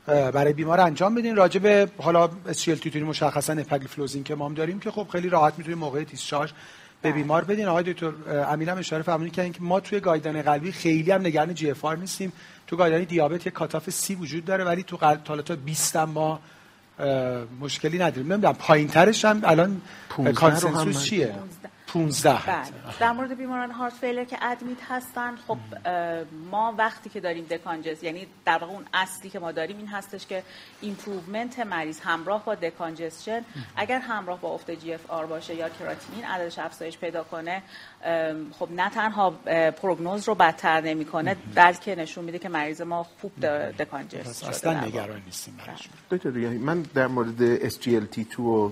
برای بیمار انجام بدین. راجع به حالا SGLT2 ی مشخصا اپاگلیفلوزین که ما هم داریم که خب خیلی راحت می‌تونیم موقع discharge به بیمار بدین. آقای دکتر امین هم اشاره فرمودین که ما توی guideline قلبی خیلی هم نگران GFR نیستیم. تو guideline دیابت یه cutoff سی وجود داره ولی تو قلب تا 20 ما مشکلی نداریم. نمی‌دونم پایین ترش هم الان consensus چیه؟ 15 بله. در مورد بیماران heart failure که admit هستن خب ما وقتی که داریم decongest یعنی در واقع اون اصلی که ما داریم این هستش که improvement مریض همراه با decongestion اگر همراه با افت GFR باشه یا کراتینین عددش افزایش پیدا کنه خب نه تنها پروگنوز رو بدتر نمی‌کنه بلکه نشون میده که مریض ما خوب decongest شده اصلا نگران نیستیم. دکتر من در مورد SGLT2 و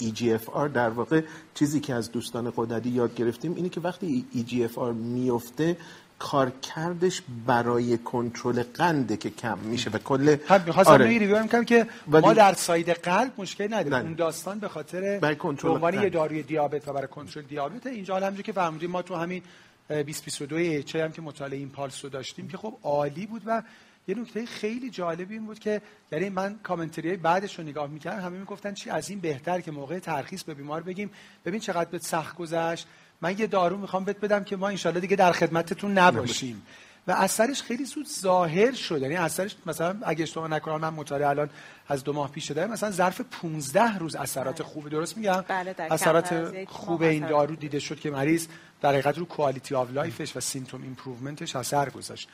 EGFR در واقع چیزی که از دوستان قدری یاد گرفتیم اینه که وقتی EGFR میفته کارکردش برای کنترل قنده که کم میشه و کل می‌خواستم آره. می‌کنم که ما در ساید قلب مشکل نداریم. اون داستان به خاطر عنوان یه داروی دیابت و برای کنترل دیابت اینجا همونجوری که فهمیدیم ما تو همین 2022 اچ هم که مطالعه این پالس رو داشتیم که خب عالی بود و یه نکته خیلی جالب این بود که یعنی من commentary بعدش رو نگاه می‌کردم همه می‌گفتن چی از این بهتر که موقع ترخیص به بیمار بگیم. ببین چقدر به سخت گذشت. من یه دارو می‌خوام بهت بدم که ما انشالله دیگه در خدمتتون نباشیم. و اثرش خیلی زود ظاهر شد. یعنی اثرش مثلا اگه اشتباه نکنم من مطالعه الان از دو ماه پیش شده مثلا ظرف 15 روز اثرات بله. خوبی درست میگم؟ بله اثرات خوب این دارو دیده شد که مریض در حقیقت رو quality of life ش و symptom improvement ش اثر گذاشت.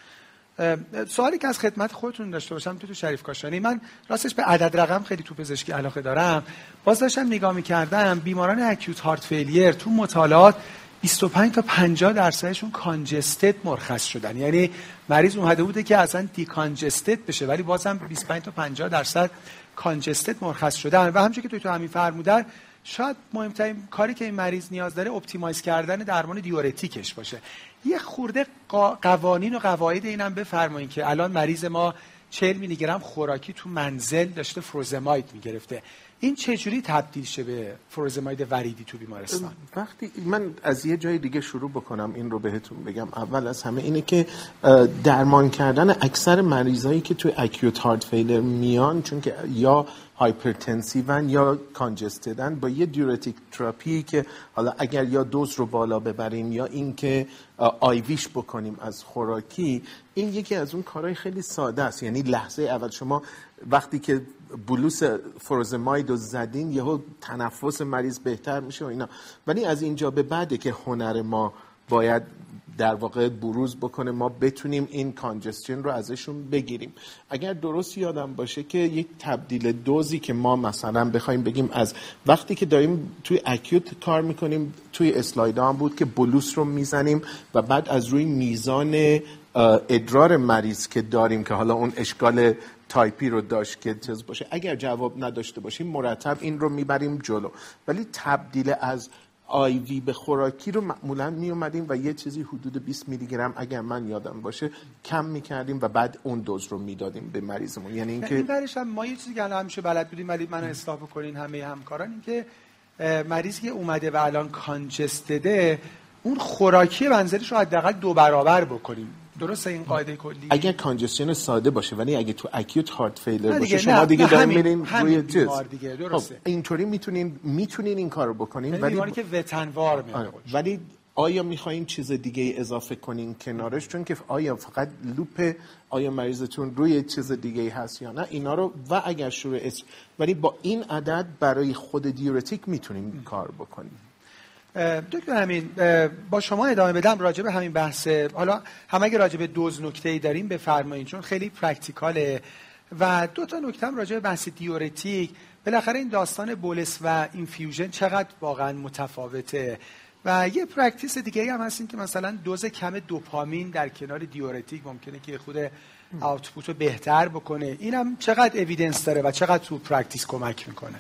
سوالی که از خدمت خودتون داشته باشم دکتر شریف کاشانی. من راستش به عدد رقم خیلی تو پزشکی علاقه دارم. باز داشتم نگاه می‌کردم بیماران acute heart failure تو مطالعات 25 تا 50 درصدشون congested مرخص شدن. یعنی مریض اومده بوده که اصلا decongested بشه ولی بازم 25 تا 50 درصد congested مرخص شدن. و همچنین که دکتر امین فرمودن شاید مهمترین کاری که این مریض نیاز داره optimize کردن درمان diuretic ش باشه. یه خورده قوانین و قواعد اینم بفرمایید که الان مریض ما 40 میلی گرم خوراکی تو منزل داشته furosemide می‌گرفته. این چجوری تبدیل شه به furosemide وریدی تو بیمارستان؟ وقتی من از یه جای دیگه شروع بکنم این رو بهتون بگم اول از همه اینه که درمان کردن اکثر مریضایی که تو acute heart failure میان چون که یا hypertension یا congested ن با یه diuretic therapy که حالا اگر یا دوز رو بالا ببریم یا اینکه آیویش بکنیم از خوراکی این یکی از اون کارهای خیلی ساده است. یعنی لحظه اول شما وقتی که بلوس فروزماید رو زدین یهو تنفس مریض بهتر میشه و اینا. ولی از اینجا به بعده که هنر ما باید در واقع بروز بکنه ما بتونیم این کانجستین رو ازشون بگیریم. اگر درست یادم باشه که یک تبدیل دوزی که ما مثلا بخوایم بگیم از وقتی که داریم توی acute کار می‌کنیم توی اسلاید هم بود که bolus رو می‌زنیم و بعد از روی میزان ادرار مریض که داریم که حالا اون اشکال تایپی رو داشت که چیز باشه. اگر جواب نداشته باشیم مرتب این رو می‌بریم جلو. ولی تبدیل از IV به خوراکی رو معمولا می اومدیم و یه چیزی حدود 20 میلی گرم اگر من یادم باشه کم می‌کردیم و بعد اون دوز رو می‌دادیم به مریضمون. یعنی اینکه این برش هم ما یه چیزی که همیشه بلد بودیم ولی من اصلاح بکنین همه همکاران این که مریضی که اومده و الان congested ه اون خوراکی منزلش رو حداقل دو برابر بکنیم. درست این قاعده کلی؟ اگر congestion ساده باشه ولی اگه تو acute heart failure باشه شما دیگه دارین میرین روی چیز. دیگه درسته. خب اینطوری می‌تونین می‌تونین این کارو بکنین ولی که وتنوار میاد آره. ولی آیا می‌خواین چیز دیگه اضافه کنین کنارش؟ چون که آیا فقط loop آیا مریضتون روی چیز دیگه هست یا نه؟ اینا رو و اگر شروع اس... ولی با این عدد برای خود diuretic می‌تونیم کار بکنیم دکتر همین با شما ادامه بدم راجع به همین بحث. حالا همه اگه راجع به دوز نکته ای داریم بفرمایید چون خیلی practical ه. و دو تا نکته هم راجع به بحث diuretic. بالاخره این داستان bolus و infusion چقدر واقعا متفاوته؟ و یه practice دیگه هم هست که مثلا دوز کم دوپامین در کنار diuretic ممکنه که خود output رو بهتر بکنه. اینم چقدر evidence داره و چقدر تو practice کمک می‌کنه؟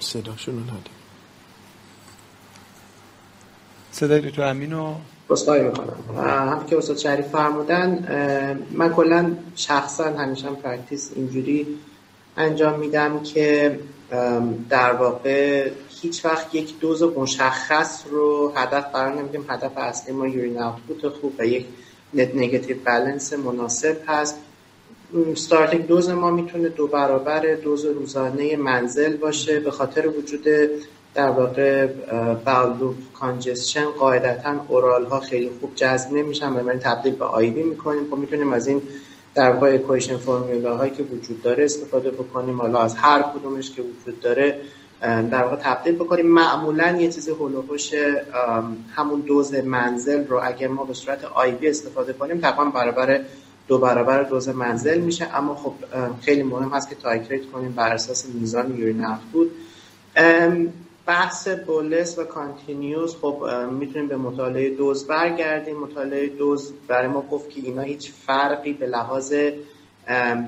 صداشون رو نداریم صدای دکتر امین رو عذرخواهی می‌کنم هم که استاد شریف فرمودن من کلا شخصا همیشه practice اینجوری انجام میدم که در واقع هیچ وقت یک دوز مشخص رو هدف قرار نمیدیم. هدف اصلی ما urine output خوب و یک net negative balance مناسب هست. starting dose ما می‌تونه دو برابر دوز روزانه منزل باشه. به خاطر وجود در واقع bowel congestion قاعدتا oral ها خیلی خوب جذب نمیشن. و من تبدیل به IV می‌کنیم. خب می‌تونیم از این در واقع equation formula هایی که وجود داره استفاده بکنیم. حالا از هر کدومش که وجود داره در واقع تبدیل بکنیم. معمولا یه چیزی حول و حوش همون دوز منزل رو اگر ما به صورت IV استفاده کنیم تقریبا برابر دو برابر دوز منزل میشه. اما خب خیلی مهم هست که titrate کنیم بر اساس میزان urine output. بحث bolus و continuous خب می‌تونیم به مطالعه DOSE برگردیم. مطالعه DOSE برای ما گفت که اینا هیچ فرقی به لحاظ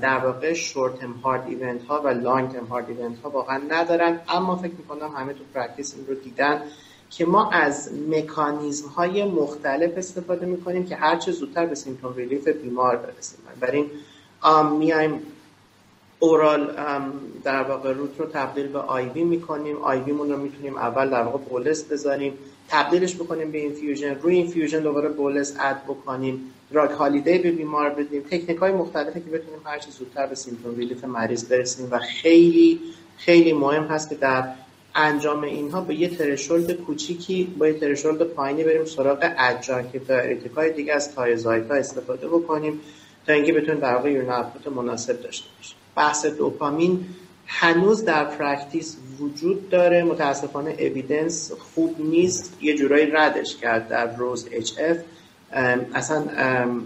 در واقع short term hard event ها و long term hard event ها واقعا ندارن. اما فکر می‌کنم همه تو practice این رو دیدن. که ما از مکانیزم های مختلف استفاده می‌کنیم که هرچه زودتر به symptom relief بیمار برسیم. برای این میایم oral در واقع route رو تبدیل به IV می‌کنیم. IV مون رو می‌تونیم اول در واقع bolus بذاریم تبدیلش بکنیم به infusion. روی infusion دوباره bolus add بکنیم. drug holiday به بیمار بدیم. تکنیک های مختلفی که بتونیم هرچی زودتر به symptom relief مریض برسیم و خیلی خیلی مهم هست که در انجام اینها به یه threshold کوچیکی با یه threshold پایینی بریم سراغ adjunctive diuretic های دیگه از thiazide ها استفاده بکنیم تا اینکه بتونیم در واقع urine مناسب داشته باشیم. بحث دوپامین هنوز در practice وجود داره. متاسفانه evidence خوب نیست. یه جورایی ردش کرد در ROSE-HF اصلا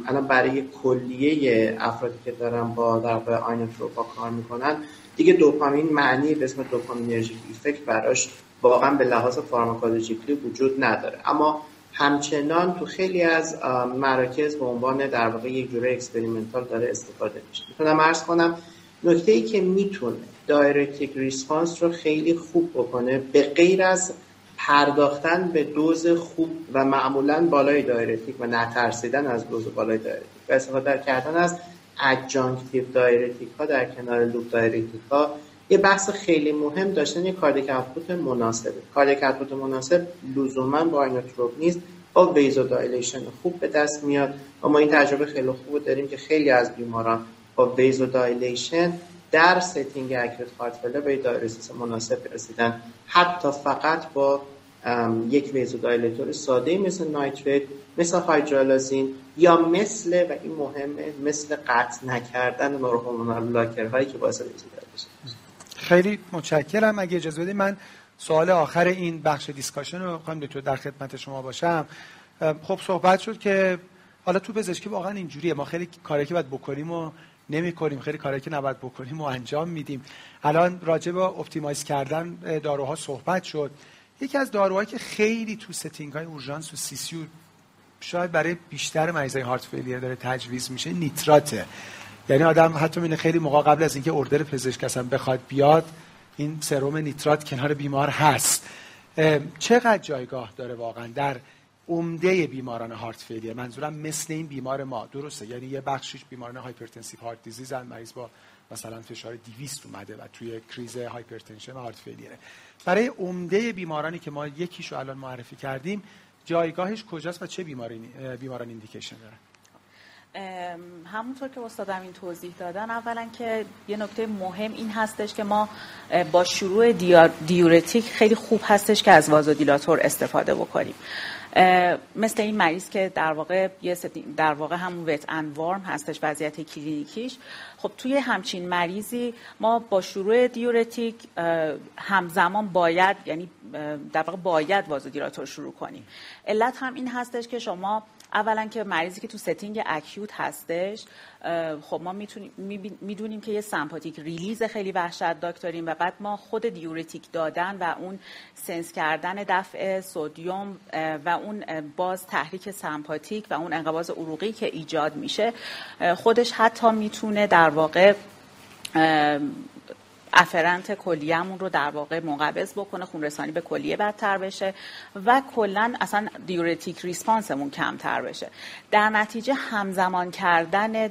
الان برای کلیه افرادی که دارن با در inotrope ا کار می‌کنن دیگه دوپامین معنی به اسم dopaminergic effect براش واقعا به لحاظ pharmacologically وجود نداره. اما همچنان تو خیلی از مراکز به عنوان در واقع یک جوره experimental داره استفاده میشه. می‌تونم عرض کنم نکته ای که می‌تونه diuretic response رو خیلی خوب بکنه به غیر از پرداختن به دوز خوب و معمولا بالای diuretic و نترسیدن از دوز بالای diuretic و استفاده کردن از adjunctive diuretic ها در کنار loop diuretic ها یه بحث خیلی مهم داشتن یه cardiac output مناسبه cardiac output مناسب لزوما با inotrope نیست با vasodilation خوب به دست میاد. و ما این تجربه خیلی خوب داریم که خیلی از بیماران با vasodilation در setting acute heart failure به diuresis مناسب رسیدن. حتی فقط با یک vasodilator ساده مثل nitrate مثل hydralazine یا مثل و این مهمه مثل قطع نکردن neurohormonal blocker هایی که باعث vasodilation خیلی متشکرم. اگه اجازه بدید من سوال آخر این بخش discussion رو خواهم دکتر در خدمت شما باشم. خب صحبت شد که حالا تو پزشکی واقعا اینجوریه. ما خیلی کاری که باید بکنیم و نمی کنیم خیلی کاری که نباید بکنیم و انجام میدیم. الان راجع به optimize کردن داروها صحبت شد. یکی از داروهایی که خیلی تو setting های اورژانس و CCU شاید برای بیشتر مریضای heart failure داره تجویز میشه نیتراته. یعنی آدم حتی می‌بینه خیلی موقع قبل از اینکه order پزشک اصلا بخواد بیاد این سروم نیترات کنار بیمار هست. چقدر جایگاه داره واقعا در عمده بیماران heart failure؟ منظورم مثل این بیمار ما. درسته؟ یعنی یه بخشش بیماران hypertensive heart disease مریض با مثلا فشار 200 اومده و توی crisis hypertension heart failure ه. برای عمده بیمارانی که ما یکیشو الان معرفی کردیم جایگاهش کجاست و چه بیماران ایندیکیشن دارن؟ همونطور که استادم این توضیح دادن اولا که یه نکته مهم این هستش که ما با شروع دیورتیک خیلی خوب هستش که از وازودیلاتور استفاده بکنیم. مثل این مریض که در واقع در واقع همون وت اند وارم هستش وضعیت کلینیکیش. خب توی همچین مریضی ما با شروع diuretic همزمان باید یعنی در واقع باید vasodilator شروع کنیم. علت هم این هستش که شما اولا که مریضی که تو setting acute هستش خب ما می‌دونیم که یه sympathetic release خیلی وحشتناک داریم و بعد ما خود diuretic دادن و اون sense کردن دفع سودیوم و اون باز تحریک سمپاتیک و اون انقباض عروقی که ایجاد میشه خودش حتی می‌تونه در واقع afferent کلیهمون رو در واقع منقبض بکنه خون رسانی به کلیه بدتر بشه و کلا اصلا diuretic response مون کمتر بشه. در نتیجه همزمان کردن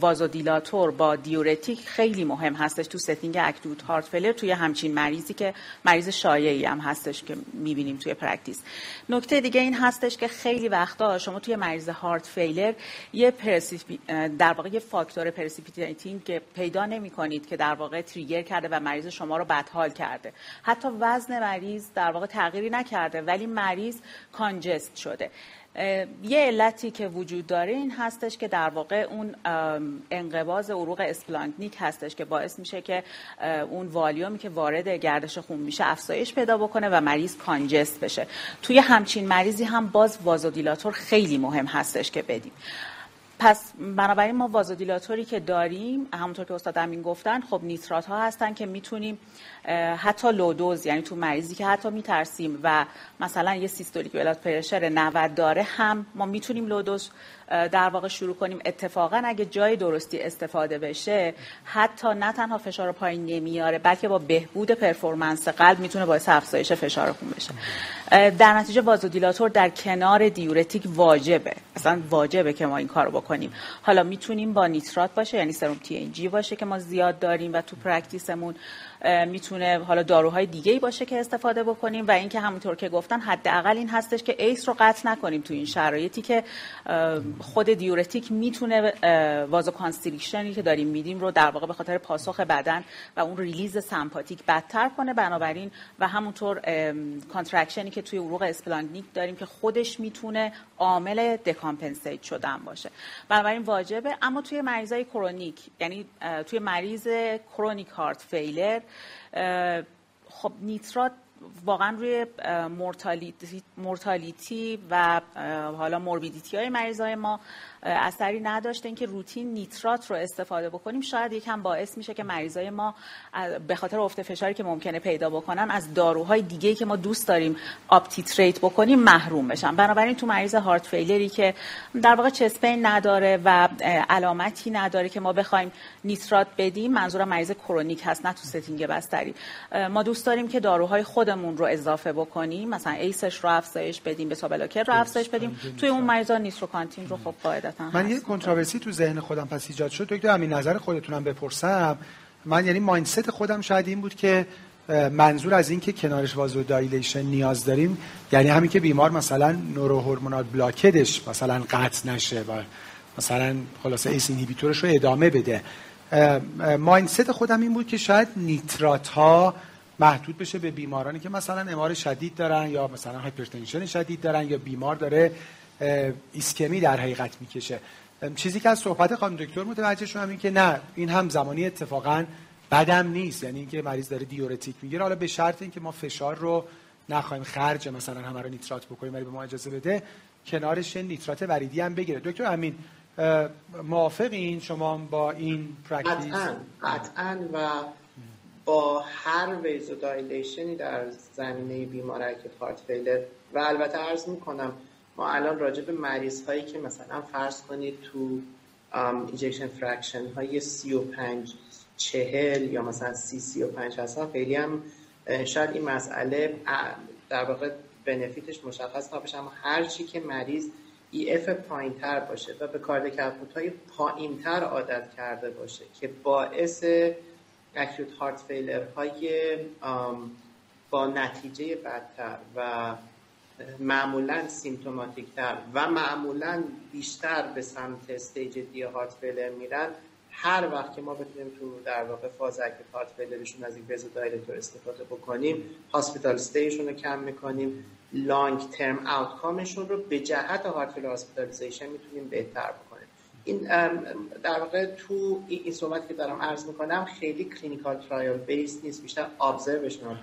vasodilator با diuretic خیلی مهم هستش تو setting acute heart failure توی همچین مریضی که مریض شایعی هم هستش که می‌بینیم توی practice. نکته دیگه این هستش که خیلی وقتا شما توی مریض heart failure یه در واقع یه factor precipitating که پیدا نمی کنید که در واقع trigger کرده و مریض شما رو بدحال کرده. حتی وزن مریض در واقع تغییری نکرده ولی مریض congest شده. یه علتی که وجود داره این هستش که در واقع اون انقباض عروق splanchnic هستش که باعث میشه که اون والیومی که وارد گردش خون میشه افزایش پیدا بکنه و مریض congest بشه. توی همچین مریضی هم باز vasodilator خیلی مهم هستش که بدیم. پس بنابراین ما vasodilator ی که داریم همونطور که استاد امین گفتن خب nitrate ها هستن که می‌تونیم حتی low dose یعنی تو مریضی که حتی میترسیم و مثلا یه systolic blood pressure 90 داره هم ما می‌تونیم low dose در واقع شروع کنیم. اتفاقا اگه جای درستی استفاده بشه حتی نه تنها فشار پایین نمیاره بلکه با بهبود performance قلب می‌تونه باعث افزایش فشار خون بشه. در نتیجه vasodilator در کنار diuretic واجبه. اصلا واجبه که ما این کارو بکنیم. حالا می‌تونیم با نیترات باشه یعنی سرم TNG باشه که ما زیاد داریم و تو practice مون می‌تونه حالا داروهای دیگه ای باشه که استفاده بکنیم و اینکه همونطور که گفتن حداقل این هستش که ACE رو قطع نکنیم تو این شرایطی که خود diuretic می‌تونه vasoconstriction ی که داریم میدیم رو در واقع به خاطر پاسخ بدن و اون release سمپاتیک بدتر کنه. بنابراین و همونطور contraction ی که توی عروق splanchnic داریم که خودش می‌تونه عامل decompensate شدن باشه. بنابراین واجبه. اما توی مریضای chronic یعنی توی مریض chronic heart failure خب نیترات واقعا روی mortality, و حالا morbidity های مریضای ما اثری نداشته اینکه روتین نیترات رو استفاده بکنیم. شاید یکم باعث میشه که مریضای ما به خاطر افت فشاری که ممکنه پیدا بکنن از داروهای دیگه که ما دوست داریم uptitrate بکنیم محروم بشن. بنابراین تو مریض heart failure ی که در واقع chest pain نداره و علامتی نداره که ما بخوایم نیترات بدیم منظورم مریض chronic هست نه تو setting بستری. ما دوست داریم که داروهای خودمون رو اضافه بکنیم. مثلا ACE ش رو افزایش بدیم بتا رو افزایش بدیم. توی اون مریضا نیتروکانتین رو خب قاعدتا من یه controversy تو ذهن خودم پس ایجاد شد. دکتر همین نظر خودتونم بپرسم. من یعنی mindset خودم شاید این بود که منظور از این که کنارش vasodilation نیاز داریم یعنی همین که بیمار مثلا neurohormonal blockade ش مثلا قطع نشه و مثلا خلاصه ACE inhibitor ش رو ادامه بده. mindset خودم این بود که شاید نیترات ها محدود بشه به بیمارانی که مثلا MR شدید دارن یا مثلا hypertension شدید دارن یا بیمار داره ایسکمی در حقیقت می‌کشه. چیزی که از صحبت خانم دکتر متوجه شدم این که نه این هم زمانی اتفاقا بدم نیست. یعنی اینکه مریض داره diuretic می‌گیره. حالا به شرط اینکه ما فشار رو نخوایم خرج مثلا همه رو نیترات بکنیم ولی به ما اجازه بده کنارش نیترات وریدی هم بگیره. دکتر امین موافقین شما با این practice قطعا قطعا و با هر vasodilation ی در زمینه بیمار heart failure و البته عرض می‌کنم ما الان راجع به مریض هایی که مثلا فرض کنید تو ejection fraction های 35 چهل یا مثلا سی سی و پنج هستن خیلی هم شاید این مسئله در واقع benefit ش مشخص نباشه اما هر چی که مریض EF پایین تر باشه و به کارد های پایین تر عادت کرده باشه که باعث acute heart failure های با نتیجه بدتر و معمولا symptomatic تر و معمولا بیشتر به سمت stage D heart failure میرن. هر وقت که ما بتونیم تو در واقع فاز acute heart failure شون از این vasodilator استفاده بکنیم hospital stay شون رو کم می‌کنیم long term outcome شون رو به جهت heart failure hospitalization می‌تونیم بهتر بکنیم. این در واقع تو این صحبت که دارم عرض می‌کنم خیلی clinical trial base نیست بیشتر observational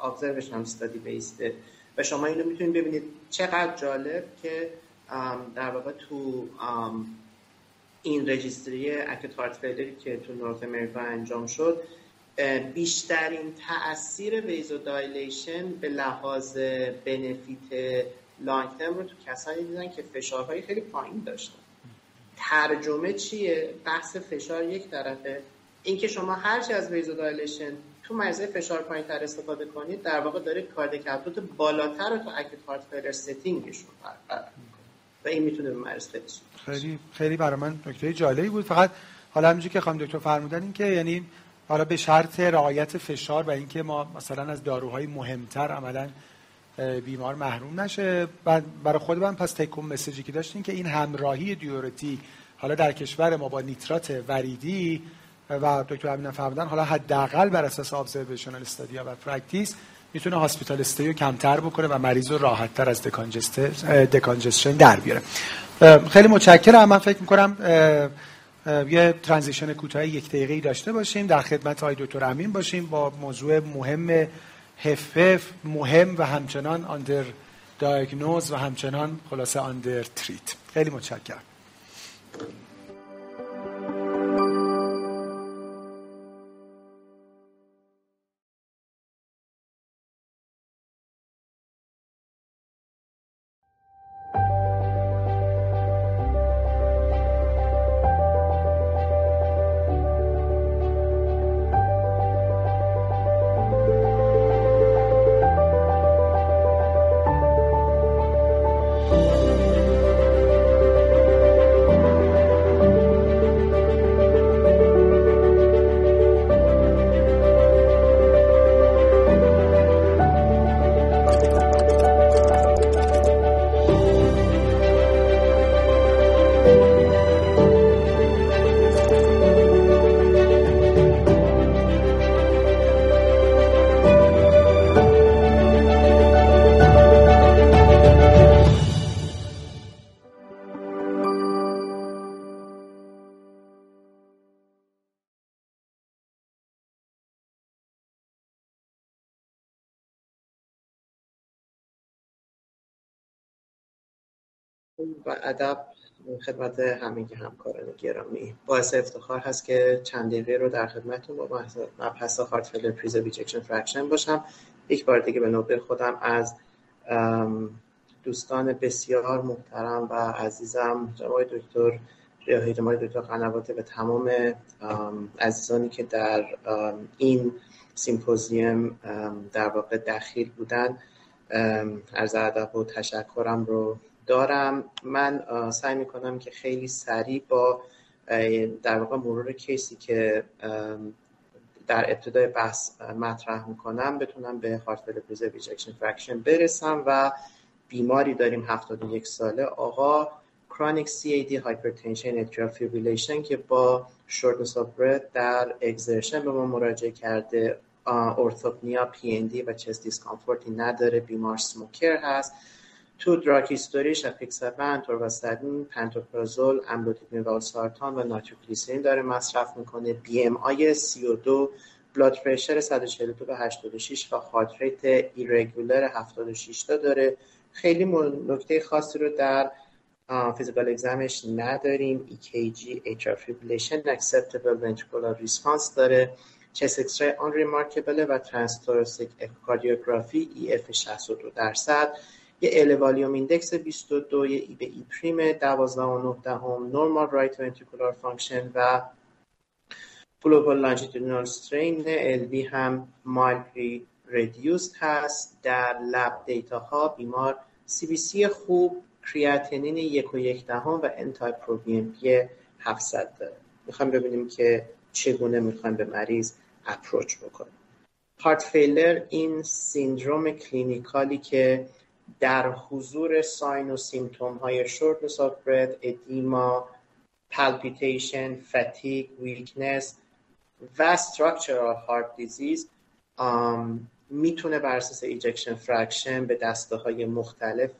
ابزرویشنال استادی بیسته و شما اینو می‌تونید ببینید. چقدر جالب که در واقع تو این رجیستری اکت هارت فیلری که تو نورت امریکا انجام شد بیشترین تاثیر ویزو دایلیشن به لحاظ بنفیت لانگ ترم رو تو کسانی دیدن که فشارهای خیلی پایین داشتن. ترجمه چیه؟ بحث فشار یک طرفه. اینکه شما هرچی از vasodilation تو مریض فشار پایین تر استفاده کنید در واقع داره cardiac output بالاتر رو تو acute heart failure setting شون برقرار و این می‌تونه به مریض خیلی خیلی برای من نکته جالبی بود. فقط حالا همینجوری که خانم دکتر فرمودن این که یعنی حالا به شرط رعایت فشار و اینکه ما مثلا از داروهای مهمتر عملا بیمار محروم نشه. برای خود من پس take home message ی که داشتین که این همراهی diuretic حالا در کشور ما با نیترات وریدی و دکتر امین فرمودن حالا حداقل بر اساس observational study ا و practice می‌تونه hospital stay و کمتر بکنه و مریض رو راحت تر از decongestion در بیاره. خیلی متشکرم. من فکر می‌کنم یه transition کوتاه یک دقیقه‌ای داشته باشیم. در خدمت آقای دکتر امین باشیم با موضوع مهم HFpEF مهم و همچنان under دایگنوز و همچنان خلاصه آندر تریت خیلی متشکرم. و ادب خدمت همین همکاران گرامی. باعث افتخار هست که چند دقیقه رو در خدمتتون با مبحث heart failure preserved ejection fraction باشم. یک بار دیگه به نوبه خودم از دوستان بسیار محترم و عزیزم جناب دکتر ریاهی جناب دکتر قنواته به تمام عزیزانی که در این سیمپوزیوم در واقع دخیل بودن از ادب و تشکرم رو دارم. من سعی می‌کنم که خیلی سریع با در واقع مرور case ی که در ابتدای بحث مطرح می‌کنم بتونم به heart failure preserved ejection fraction برسم و بیماری داریم 71 ساله. آقا chronic CAD hypertension atrial fibrillation که با shortness of breath exertion به ما مراجعه کرده orthopnea PND و chest discomfort ی نداره. بیمار smoker هست. تو drug history ش apixaban، atorvastatin، pantoprazole، amlodipine valsartan و nitroglycerin داره مصرف می‌کنه. BMI 32 blood pressure 142 به 86 و heart rate irregular 76 تا داره. خیلی نکته خاصی رو در physical exam ش نداریم. EKG atrial fibrillation acceptable ventricular response داره. chest X-ray unremarkable ه و transthoracic EF 62 درصد. یه LA volume index 22 یه E به E prime 12 و 9 هم normal right ventricular function و global longitudinal strain ال هم mildly reduced هست. در lab data ها بیمار CBC خوب کریاتینین یک و یک دهم و NT P 700 داره. می‌خوایم ببینیم که چگونه می‌خوایم به مریض approach بکنیم. heart failure این سیندروم clinical ی که در حضور sign و symptom های shortness of breath edema palpitation fatigue weakness و structural heart disease می‌تونه بر اساس ejection fraction به دسته های مختلف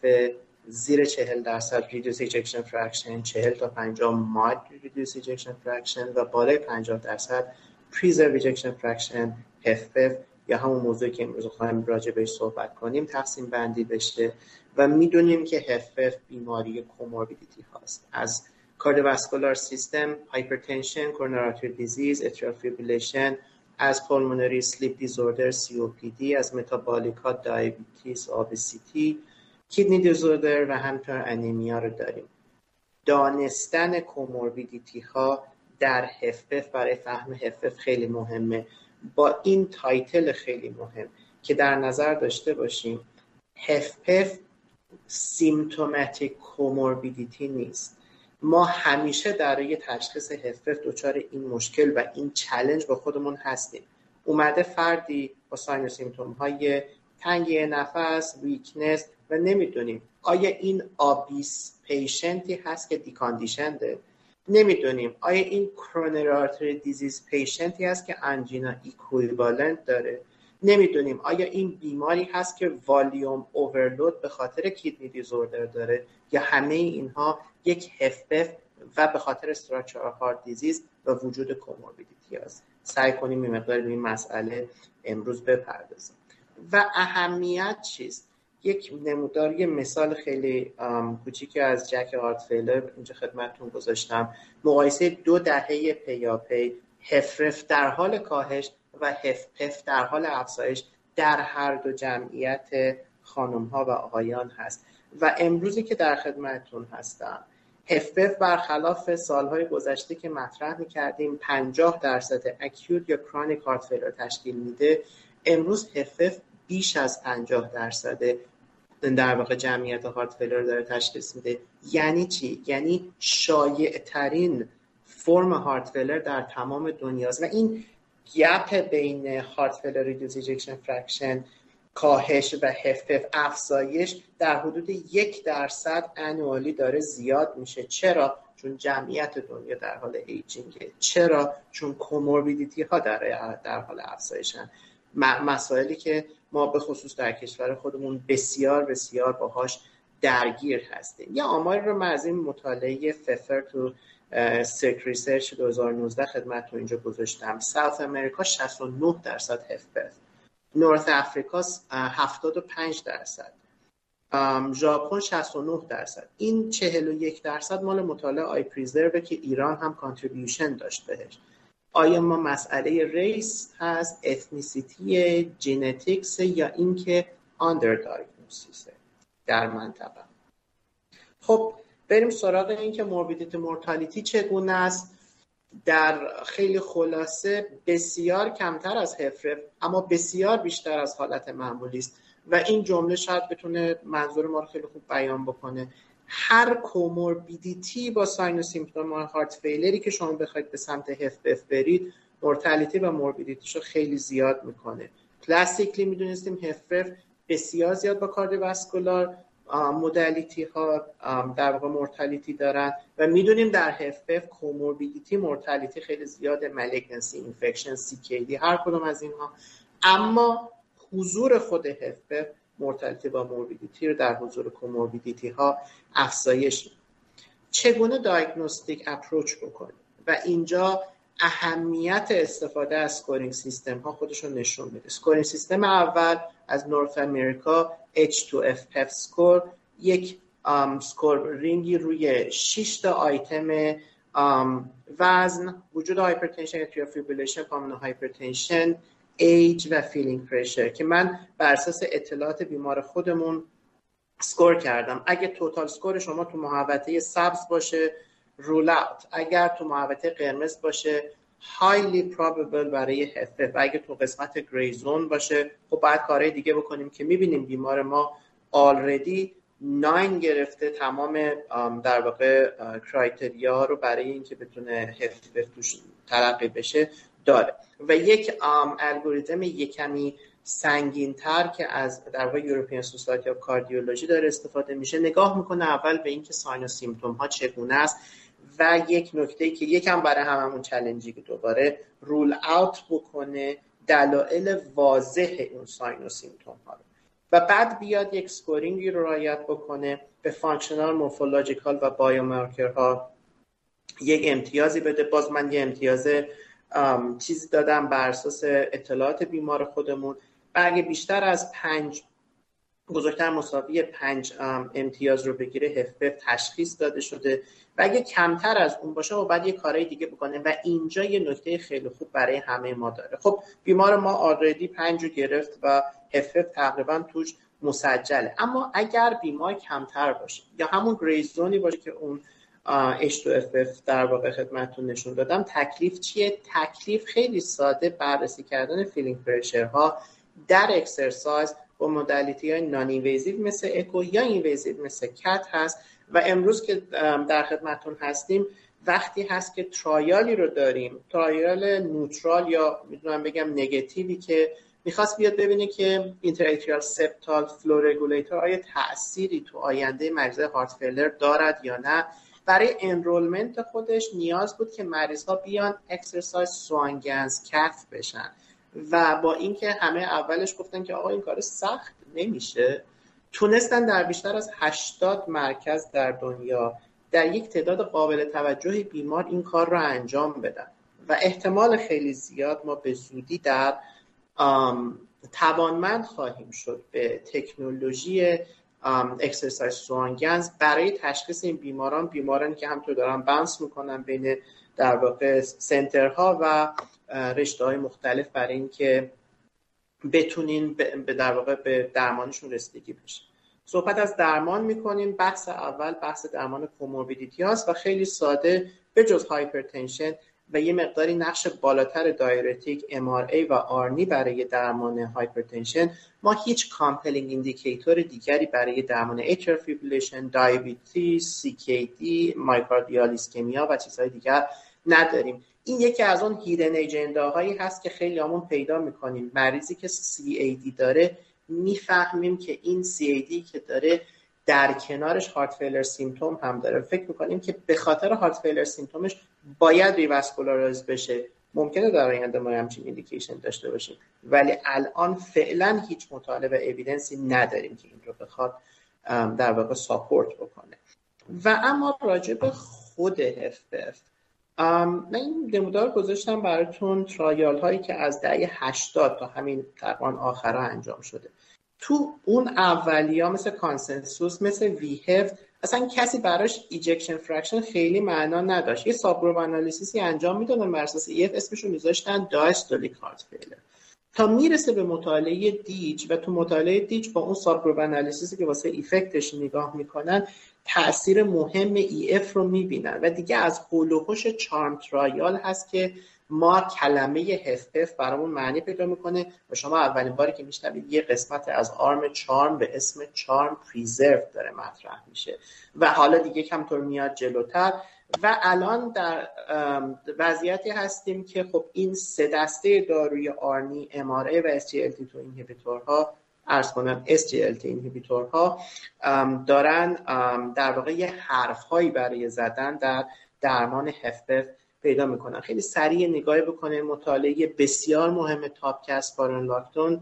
زیر چهل درصد reduced ejection fraction چهل تا پنجاه mildly reduced ejection fraction و بالای پنجاه درصد preserved ejection fraction HFpEF یا همون موضوعی که امروز خواهیم راجع بهش صحبت کنیم تقسیم بندی بشه و می‌دونیم که HFpEF بیماری comorbidity هاست. از cardiovascular system hypertension coronary disease atrial از pulmonary sleep disorder COPD از metabolic ها diabetes obesity kidney disorder و همینطور anemia رو داریم. دانستن comorbidity ها در HFpEF برای فهم HFpEF خیلی مهمه. با این title خیلی مهم که در نظر داشته باشیم HFpEF symptomatic comorbidity نیست. ما همیشه در یه تشخیص HFpEF دچار این مشکل و این challenge با خودمون هستیم. اومده فردی با sign symptom های تنگی نفس weakness و نمی‌دونیم. آیا این obese patient ی هست که deconditioned ه؟ نمی‌دونیم. آیا این coronary disease patient ی هست که angina equivalent داره؟ نمی‌دونیم. آیا این بیماری هست که volume overload به خاطر kidney disorder داره یا همه اینها یک HFpEF و به خاطر structural heart disease و وجود comorbidity هست سعی کنیم این مقدار به این مسئله امروز بپردازیم. و اهمیت چیست؟ یک نمودار یه مثال خیلی کوچیکی از جک هارت فیلر اینجا خدمتتون گذاشتم. مقایسه دو دهه پیاپی هفرف در حال کاهش و هفپف در حال افزایش در هر دو جمعیت خانم ها و آقایان هست. و امروزی که در خدمتتون هستم هفپف برخلاف سالهای گذشته که مطرح می کردیم 50 درصد اکیوت یا کرونیک هارت فیلر تشکیل میده. امروز HFpEF بیش از 50 درصد در واقع جمعیت heart failure داره تشخیص میده. یعنی چی؟ یعنی شایع ترین فرم heart failure در تمام دنیاست. و این gap بین heart failure reduced ejection fraction کاهش و HFpEF افزایش در حدود یک درصد annually داره زیاد میشه. چرا؟ چون جمعیت دنیا در حال aging ه چرا؟ چون comorbidity ها در, در حال افزایشن. مسائلی که ما به خصوص در کشور خودمون بسیار بسیار باهاش درگیر هستیم. یه آمار رو من از این مطالعه Pfeffer تو Circ Research 2019 خدمت رو اینجا گذاشتم. South America 69 درصد HFpEF North Africa 75 درصد. ژاپن 69 درصد. این 41 درصد مال مطالعه I-PRESERVE که ایران هم contribution داشت بهش. آیا ما مسئله race هست ethnicity genetics یا اینکه under diagnosis ه در منطقه؟ خب بریم سراغ اینکه morbidity mortality چگونه است. در خیلی خلاصه بسیار کمتر از HFrEF اما بسیار بیشتر از حالت معمولی است. و این جمله شاید بتونه منظور ما رو خیلی خوب بیان بکنه. هر comorbidity با sign و symptom heart failure ی که شما بخواید به سمت HFpEF برید mortality و morbidity شو خیلی زیاد می‌کنه. classically می‌دونستیم HFrEF بسیار زیاد با cardiovascular modality ها در واقع mortality دارن و می‌دونیم در HFpEF comorbidity mortality خیلی زیاده malignancy infection سی هر کدوم از اینها. اما حضور خود HFpEF mortality با morbidity رو در حضور comorbidity ها افزایش چگونه diagnostic approach بکنیم؟ و اینجا اهمیت استفاده از scoring system ها خودش رو نشون میده. scoring system اول از North America H2FPEF score یک scoring ی روی 6 تا آیتم وزن وجود hypertension atrial fibrillation pulmonary hypertension age و filling pressure که من بر اساس اطلاعات بیمار خودمون سکور کردم. اگه توتال سکور شما تو محوطه سبز باشه رول اوت اگر تو محوطه قرمز باشه highly probable برای HFF اگه تو قسمت گری زون باشه خب بعد کارهای دیگه بکنیم که می‌بینیم بیمار ما آلردی ناین گرفته تمام در واقع کرایتریا رو برای اینکه بتونه HFF توش تلقی بشه. داره. و یک الگوریتم یکمی سنگین تر که از در واقع European Society of Cardiology داره استفاده میشه. نگاه می‌کنه اول به اینکه sign و symptom ها چگونه است و یک نکته که یکم برای هممون challenge ی که دوباره rule out بکنه دلایل واضح اون sign و symptom ها رو. و بعد بیاد یک scoring ی رو رعایت بکنه به functional morphological و biomarker ها یک امتیازی بده. باز من یه امتیاز چیزی دادم بر اساس اطلاعات بیمار خودمون. و اگه بیشتر از پنج بزرگتر مساوی پنج امتیاز رو بگیره هفف تشخیص داده شده. و اگه کمتر از اون باشه و بعد یه کارهای دیگه بکنه و اینجا یه نکته خیلی خوب برای همه ما داره. خب بیمار ما آردی پنج رو گرفت و هفف تقریبا توش مسجله. اما اگر بیمار کمتر باشه یا همون گریزونی باشه که اون H2FPEF در واقع خدمتتون نشون دادم. تکلیف چیه؟ تکلیف خیلی ساده بررسی کردن filling pressure ها در exercise با modality های non-invasive مثل اکو یا invasive مثل cath هست و امروز که در خدمتون هستیم وقتی هست که trial ی رو داریم trial neutral یا می‌تونم بگم نگتیوی که می‌خواست بیاد ببینه که interatrial septal flow regulator آیا تأثیری تو آینده مریض heart failure دارد یا نه. برای انرولمنت خودش نیاز بود که مریض ها بیان اکسرسایز سوانگنز کف بشن. و با اینکه همه اولش گفتن که آقا این کار سخت نمیشه تونستن در بیشتر از 80 مرکز در دنیا در یک تعداد قابل توجه بیمار این کار را انجام بدن. و احتمال خیلی زیاد ما به زودی در توانمند خواهیم شد به تکنولوژی exercise Swan-Ganz برای تشخیص این بیماران بیماران که همینطور دارن bounce می‌کنن بین در واقع center ها و رشته های مختلف برای اینکه بتونین به در واقع به درمانشون رسیدگی بشه. صحبت از درمان می‌کنیم. بحث اول بحث درمان comorbidity هاست و خیلی ساده به جز hypertension و یه مقداری نقش بالاتر diuretic MRA و ARNI برای درمان hypertension ما هیچ compelling indicator دیگری برای درمان atrial fibrillation، diabetes، CKD، myocardial ischemia و چیزهای دیگر نداریم. این یکی از اون hidden agenda هایی هست که خیلی همون پیدا می‌کنیم. مریضی که CAD داره می‌فهمیم که این CAD که داره در کنارش heart failure symptom هم داره. فکر می‌کنیم که به خاطر heart failure symptom ش باید revascularize بشه. ممکنه در آینده ما همچین indication داشته باشیم. ولی الان فعلا هیچ مطالعه و evidence ی نداریم که این رو بخواد در واقع support بکنه. و اما راجع به خود HFpEF من این نمودار گذاشتم براتون trial هایی که از دهه 80 تا همین تقریبا آخرها انجام شده. تو اون ها مثل CONSENSUS مثل وی اصلا کسی براش ejection fraction خیلی معنا نداشت. یه subgroup analysis ی انجام می‌دادن بر اساس EF اسمشون میذاشتن diastolic heart failure تا می‌رسه به مطالعه DIG و تو مطالعه DIG با اون subgroup analysis ی که واسه effect ش نگاه می‌کنن تاثیر مهم EF رو می‌بینن. و دیگه از حول و حوش CHARM trial هست که ما کلمه HFpEF برامون معنی پیدا می‌کنه و شما اولین باری که میشنوید یه قسمت از arm CHARM به اسم CHARM-Preserved داره مطرح میشه. و حالا دیگه همینطور میاد جلوتر. و الان در وضعیتی هستیم که خب این سه دسته داروی آرنی MRA و SGLT2 اینهیبیتورها ارز کنم SGLT اینهیبیتورها دارن در واقع یه حرف هایی برای زدن در درمان هفپف پیدا می‌کنن. خیلی سریع نگاهی بکنه. مطالعه بسیار مهم تاپکست بارون لاکتون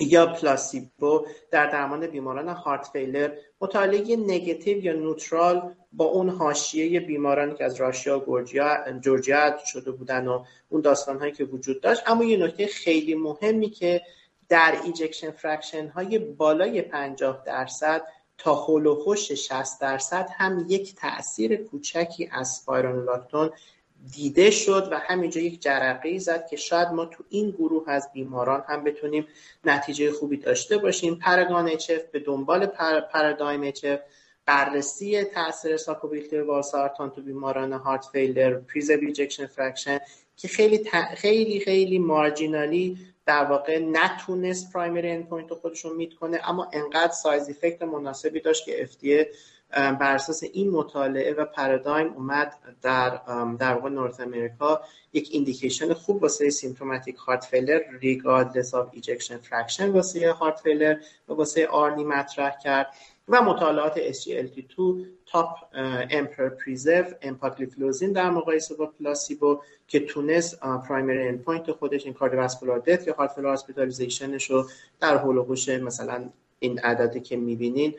یا پلاسیبو در درمان بیماران هارت فیلر. مطالعه نگتیو یا نوترال با اون حاشیه بیمارانی که از راشیا و جورجیا شده بودن و اون داستان هایی که وجود داشت. اما یه نکته خیلی مهمی که در ایجکشن فرکشن های بالای 50 درصد تا هولوخوش 60 درصد هم یک تاثیر کوچکی از سپایرونولاکتون دیده شد و همینجا یک جرقه زد که شاید ما تو این گروه از بیماران هم بتونیم نتیجه خوبی داشته باشیم. پرگان اچف به دنبال پر، پرادایم اچف بررسی تاثیر sacubitril valsartan تو بیماران heart failure preserved ejection fraction که خیلی خیلی خیلی marginally در واقع نتونست primary endpoint رو خودشون meet کنه اما انقدر size effect مناسبی داشت که FDA بر اساس این مطالعه و PARADIGM اومد در در واقع North America. یک indication خوب واسه symptomatic heart failure regardless of ejection fraction واسه heart failure و واسه ARNI مطرح کرد. و مطالعات SGLT2 تاپ EMPEROR-Preserved empagliflozin در مقایسه با placebo که تونست primary endpoint خودش این cardiovascular death یا heart failure hospitalization ش رو در حول و حوش مثلا این عددی که می‌بینین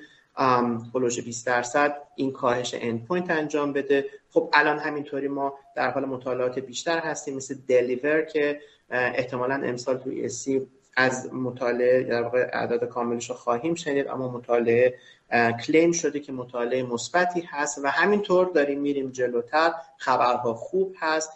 هلوش 20 درصد این کاهش endpoint انجام بده. خب الان همینطوری ما در حال مطالعات بیشتر هستیم مثل DELIVER که احتمالا امسال توی ESC از مطالعه در واقع اعداد کاملش رو خواهیم شنید اما مطالعه claim شده که مطالعه مثبتی هست و همینطور داریم میریم جلوتر. خبرها خوب هست.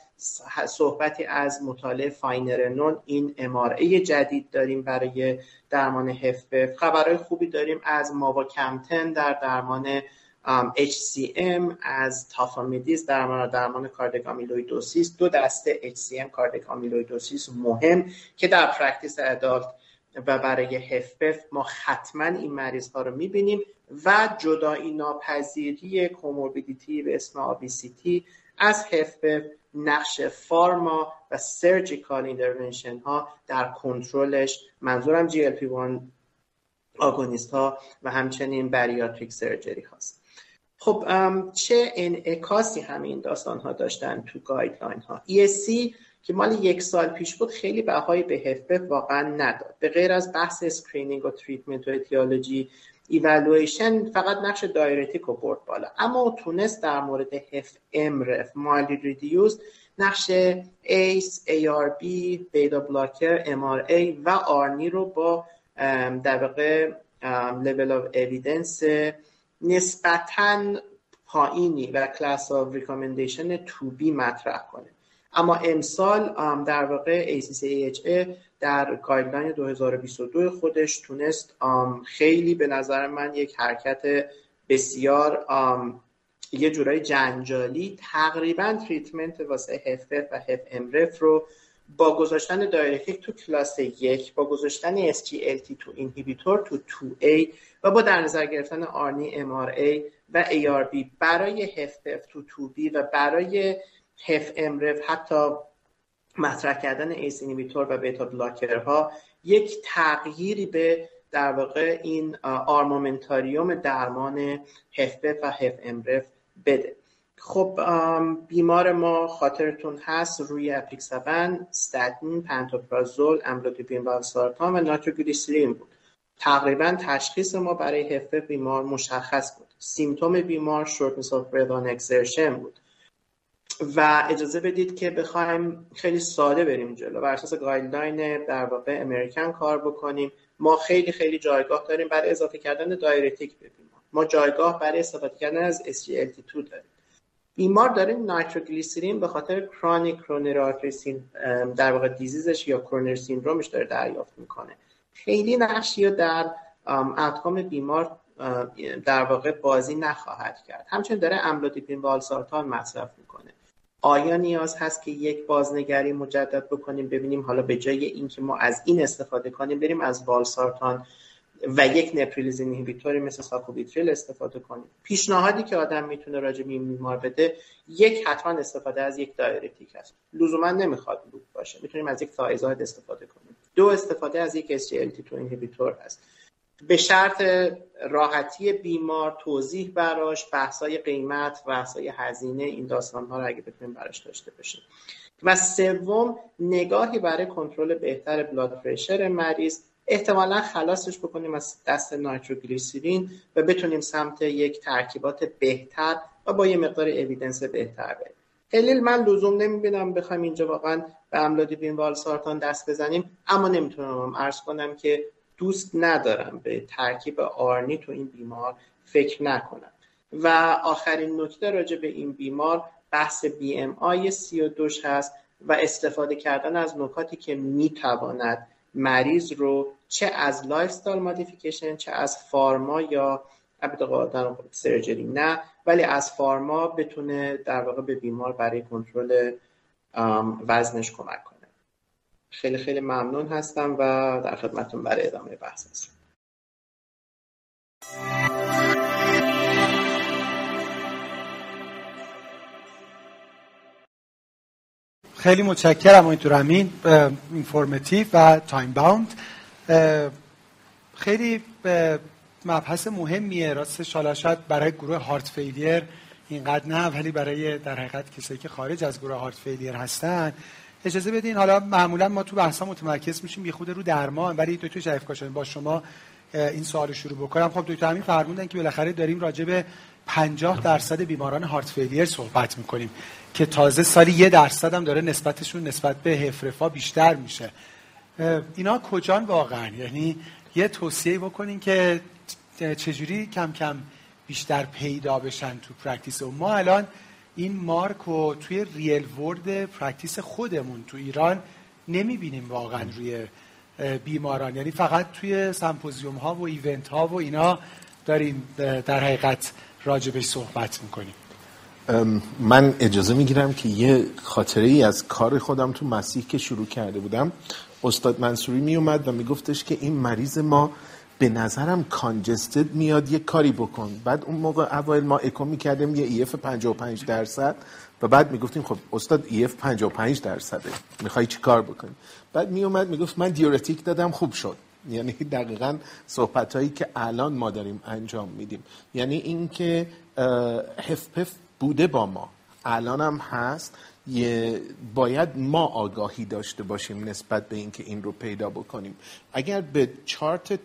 صحبتی از مطالعه finerenone این MRA ی جدید داریم برای درمان HFpEF خبرهای خوبی داریم از mavacamten در درمان HCM از tafamidis درمان درمان cardiac amyloidosis دو دسته HCM cardiac amyloidosis مهم که در practice adult و برای HFpEF ما حتما این مریض ها رو می‌بینیم و جدایی ناپذیری comorbidity به اسم obesity از HFpEF نقش pharma و surgical intervention ها در کنترلش. منظورم GLP-1 agonist ها و همچنین bariatric surgery هاست. خب چه انعکاسی همین داستان ها داشتن تو guideline ها ESC که مال یک سال پیش بود خیلی بهای به HFpEF واقعا نداد. به غیر از بحث screening و treatment و etiology evaluation فقط نقش diuretic رو برد بالا. اما تونست در مورد HFmrEF mildly reduced نقش ACE، بی، beta blocker، ای و ARNI رو با در واقع level of evidence نسبتا پایینی و class of recommendation 2B مطرح کنه. اما امسال در واقع ACC/AHA در guideline 2022 خودش تونست خیلی به نظر من یک حرکت بسیار یه جورای جنجالی تقریبا treatment واسه HFpEF و HFmrEF رو با گذاشتن diuretic تو کلاس یک با گذاشتن SGLT2 inhibitor تو 2A و با در نظر گرفتن ARNI MRA و ARB برای HFpEF تو 2B و برای HFmrEF حتی مطرح کردن ACE inhibitor و beta blocker ها یک تغییری به در واقع این armamentarium درمان HFpEF و HFmrEF بده. خب بیمار ما خاطرتون هست روی apixaban، statin، پنتوپرازول، amlodipine valsartan و nitroglycerin بود. تقریبا تشخیص ما برای HFpEF بیمار مشخص بود. symptom بیمار shortness of exertion بود. و اجازه بدید که بخوایم خیلی ساده بریم جلو. بر اساس guideline در واقع American کار بکنیم. ما خیلی خیلی جایگاه داریم برای اضافه کردن diuretic به بیمار. ما جایگاه برای استفاده کردن از SGLT2 داریم. بیمار داره nitroglycerin به خاطر chronic coronary در واقع disease ش یا coronary syndrome ش داره دریافت می‌کنه. خیلی نقشی در outcome بیمار در واقع بازی نخواهد کرد. همچنین داره amlodipine valsartan مصرف می‌کنه. آیا نیاز هست که یک بازنگری مجدد بکنیم؟ ببینیم حالا به جای اینکه ما از این استفاده کنیم بریم از valsartan و یک neprilysin inhibitor ی مثل sacubitril استفاده کنیم. پیشنهادی که آدم می‌تونه راجع به بیمار بده یک حتما استفاده از یک diuretic است. لزوما نمی‌خواد loop باشه. می‌تونیم از یک thiazide استفاده کنیم. دو استفاده از یک SGLT2 inhibitor هست. به شرط راحتی بیمار توضیح براش بحثای قیمت بحثای هزینه این داستان ها رو اگه بتونیم براش داشته باشیم. و سوم نگاهی برای کنترل بهتر بلاد پرشر مریض. احتمالا خلاصش بکنیم از دست نایتروگلیسیرین و بتونیم سمت یک ترکیبات بهتر و با یه مقدار اویدنس بهتر بریم. خیلی من لزوم نمی‌بینم بخوایم اینجا واقعا به املودیپین والسارتان دست بزنیم اما نمی‌تونم. عرض کنم که دوست ندارم به ترکیب آرنی تو این بیمار فکر نکنن و آخرین نکته راجع به این بیمار بحث بی ام آی سی و دوش هست و استفاده کردن از نکاتی که می‌تواند مریض رو چه از لایف استایل مودیفیکیشن چه از فارما یا در سرجری نه ولی از فارما بتونه در واقع به بیمار برای کنترل وزنش کمک کنه. خیلی خیلی ممنون هستم و در خدمتتون برای ادامه بحث هستم. خیلی متشکرم آقای امین informative و time bound خیلی مبحث مهمیه. راستش حالا برای گروه heart failure اینقدر نه ولی برای در حقیقت کسایی که خارج از گروه هارت فیلیر هستن اجازه بدین حالا معمولا ما تو بحثا متمرکز میشیم یه خود رو درمان. ولی دکتر شریف کاشانی با شما این سوال شروع بکنم. خب دکتر همین فرمودن که بالاخره داریم راجع به 50 درصد بیماران هارت فیلیر صحبت می‌کنیم که تازه سالی یه درصد هم داره نسبتشون نسبت به هفرفا بیشتر میشه. اینا کجان واقعا؟ یعنی یه توصیه بکنین که چجوری کم کم بیشتر پیدا بشن تو practice. و ما الان این مارک رو توی real world practice خودمون تو ایران نمی‌بینیم واقعا روی بیماران. یعنی فقط توی سمپوزیوم ها و event ها و اینا داریم در حقیقت راجبش صحبت می‌کنیم. من اجازه می‌گیرم که یه خاطره ای از کار خودم تو مسیح که شروع کرده بودم. استاد منصوری میومد و میگفتش که این مریض ما به نظرم congested میاد یه کاری بکن. بعد اون موقع اوایل ما اکو می‌کردیم یه EF 55 درصد و بعد می‌گفتیم خب استاد EF 55 درصده. می‌خوای چی کار بکنی؟ بعد میومد می‌گفت من diuretic دادم خوب شد. یعنی دقیقا صحبت هایی که الان ما داریم انجام میدیم. یعنی اینکه HFpEF بوده با ما. الان هم هست. باید ما آگاهی داشته باشیم نسبت به اینکه این رو پیدا بکنیم. اگر به چارت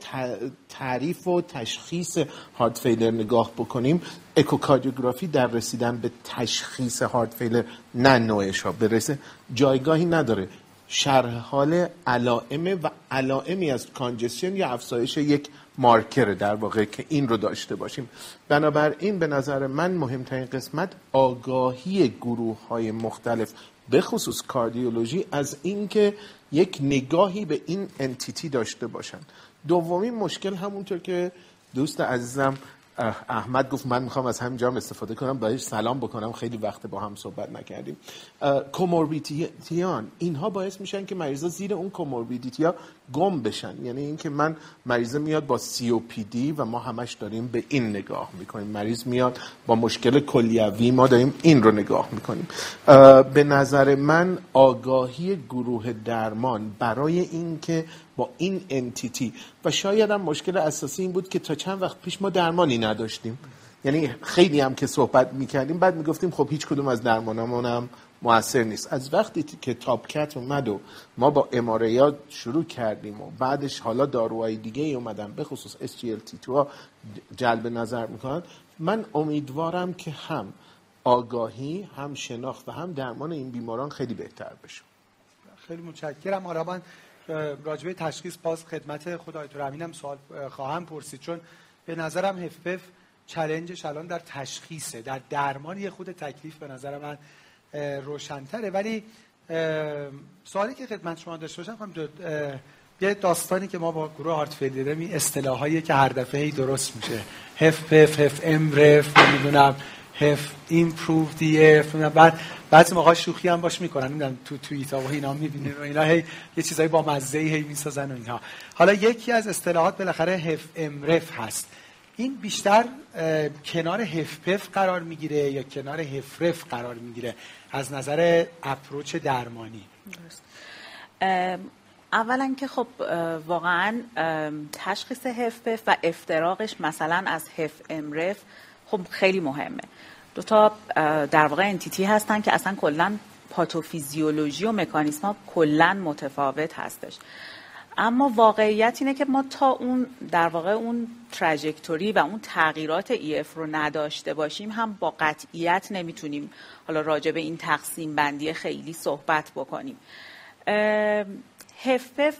تعریف و تشخیص هارت فیلر نگاه بکنیم اکوکاردیوگرافی در رسیدن به تشخیص هارت فیلر نه نوعش ها برسه. جایگاهی نداره. شرح حال علائم و علائمی از کانجسیون یا افزایش یک مارکر در واقع که این رو داشته باشیم. بنابراین به نظر من مهمترین قسمت آگاهی گروه های مختلف به خصوص کاردیولوژی از اینکه یک نگاهی به این انتیتی داشته باشن. دومین مشکل همونطور که دوست عزیزم احمد گفت من می‌خوام از همین جام استفاده کنم بهش سلام بکنم. خیلی وقت با هم صحبت نکردیم. کوموربیدیتیان اینها باعث میشن که مریضا زیر اون کوموربیدیتی ها گم بشن. یعنی اینکه من مریض میاد با سی او پی دی و ما همش داریم به این نگاه می‌کنیم. مریض میاد با مشکل کلیوی ما داریم این رو نگاه می‌کنیم. به نظر من آگاهی گروه درمان برای اینکه این انتیتی و شاید هم مشکل اساسی این بود که تا چند وقت پیش ما درمانی نداشتیم. یعنی خیلی هم که صحبت می‌کردیم بعد می‌گفتیم خب هیچ کدوم از درمانمون هم موثر نیست. از وقتی که تاپ کت اومد و ما با اماریا شروع کردیم و بعدش حالا داروهای دیگه ای اومدن به خصوص SGLT2 ها جلب نظر می‌کنن من امیدوارم که هم آگاهی هم شناخت و هم درمان این بیماران خیلی بهتر بشه. خیلی متشکرم. من راجبه تشخیص باز خدمت خدای تو امینم سوال خواهم پرسید. چون به نظرم هفپف چلنجش الان در تشخیصه در درمان یه خود تکلیف به نظر من روشنتره. ولی سوالی که خدمت شما داشته باشم یه داستانی که ما با گروه heart failure می اصطلاحایی که هر دفعه درست میشه. HFpEF HFmrEF نمی‌دونم. HF improved EF بعد بعضی موقع شوخی هم باش می‌کنن. نمی‌دونم تو توییت و اینا می‌بینین و اینا. هی یه چیزایی با مزه هی می‌سازن و اینها. حالا یکی از اصطلاحات بالاخره HFmrEF هست. این بیشتر کنار HFpEF قرار می‌گیره یا کنار HFrEF قرار می‌گیره؟ از نظر approach درمانی. اولا که خب واقعا تشخیص هفپف و افتراقش مثلا از هف امرف خب خیلی مهمه. دو تا در واقع انتیتی هستن که اصلا کلا پاتوفیزیولوژی و مکانیسم ها کلا متفاوت هستش. اما واقعیت اینه که ما تا اون در واقع اون تراجکتوری و اون تغییرات اف رو نداشته باشیم هم با قطعیت نمی‌تونیم حالا راجع به این تقسیم بندی خیلی صحبت بکنیم. هفف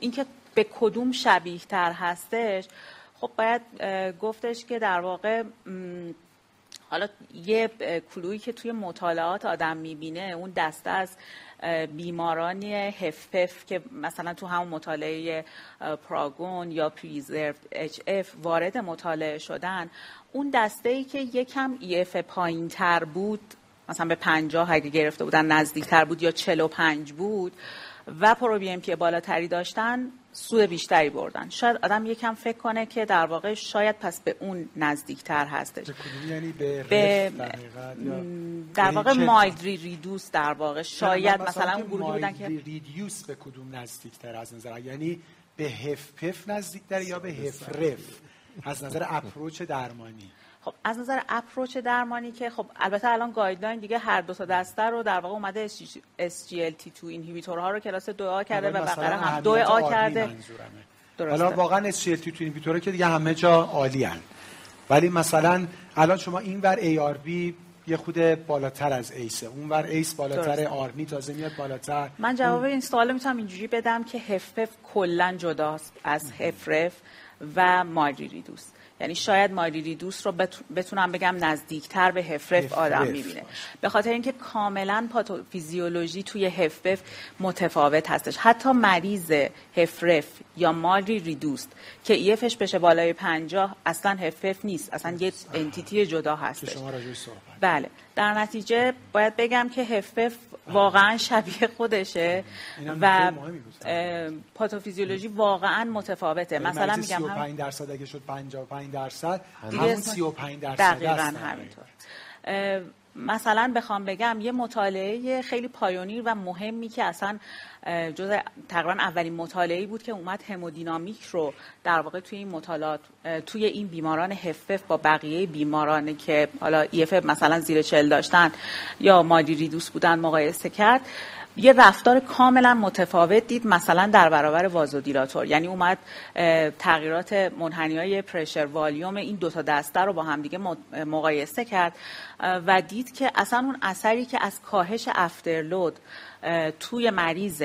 اینکه به کدوم شبیه تر هستش خب باید گفتش که در واقع حالا یه کلویی که توی مطالعات آدم می‌بینه اون دسته از بیمارانی هفپف که مثلا تو همون مطالعه پراگون یا پریزرف اچ اف وارد مطالعه شدن اون دسته ای که یکم ایف پایین تر بود مثلا به پنجاه اگه گرفته بودن نزدیک تر بود یا چلو پنج بود و پرو بی ام بالاتری داشتن سود بیشتری بردن. شاید آدم یکم فکر کنه که در واقع شاید پس به اون نزدیکتر هستش. یعنی به, به در واقع مایدری ریدوس در واقع. شاید مثلا اون گروهی بودن که ریدیوس به کدوم نزدیکتر از نظر؟ یعنی به هفپف نزدیکتر یا به هفرف از نظر اپروچ درمانی. خب از نظر اپروچ درمانی که خب البته الان گایدلاین دیگه هر دو تا دسته رو در واقع اومده SGLT2 اینهیبیتورها رو کلاس 2A کرده و بقیه هم 2A کرده. حالا واقعا SGLT2 اینهیبیتورها که دیگه همه جا عالی هن. ولی مثلا الان شما این ور ARB یه خود بالاتر از ایسه اون ور ایس بالاتر آرمی تازه میاد بالاتر. من جواب این سوال می‌تونم اینجوری بدم که هفف کلا جداست از هفرف و ماجریدوس یعنی شاید مایلیدوس رو بتونم بگم نزدیکتر به هفرف آدم می‌بینه. به خاطر اینکه کاملا پاتوفیزیولوژی توی هفرف متفاوت هستش. حتی مریض هفرف یا مالی ریدوست که ایفش بشه بالای پنجاه اصلا هفرف نیست. اصلا یه انتیتی جدا هستش. بله. در نتیجه باید بگم که هفف واقعا شبیه خودشه و پاتوفیزیولوژی واقعا متفاوته. یعنی مثلا میگم 35 درصد اگه شد 55 درصد همون 35 درصد دقیقاً همینطور. مثلا بخوام بگم یه مطالعه خیلی پایونیر و مهمی که اصلا جز تقریبا اولین مطالعه بود که اومد همودینامیک رو در واقع توی این مطالعات توی این بیماران هفف با بقیه بیمارانی که حالا ایف مثلا زیر چل داشتن یا مادی ریدوس بودن مقایسه کرد. یه رفتار کاملا متفاوت دید مثلا در برابر وازودیلاتور. یعنی اومد تغییرات منحنی های پرشر والیوم این دوتا دسته رو با همدیگه مقایسه کرد و دید که اصلا اون اثری که از کاهش افترلود توی مریض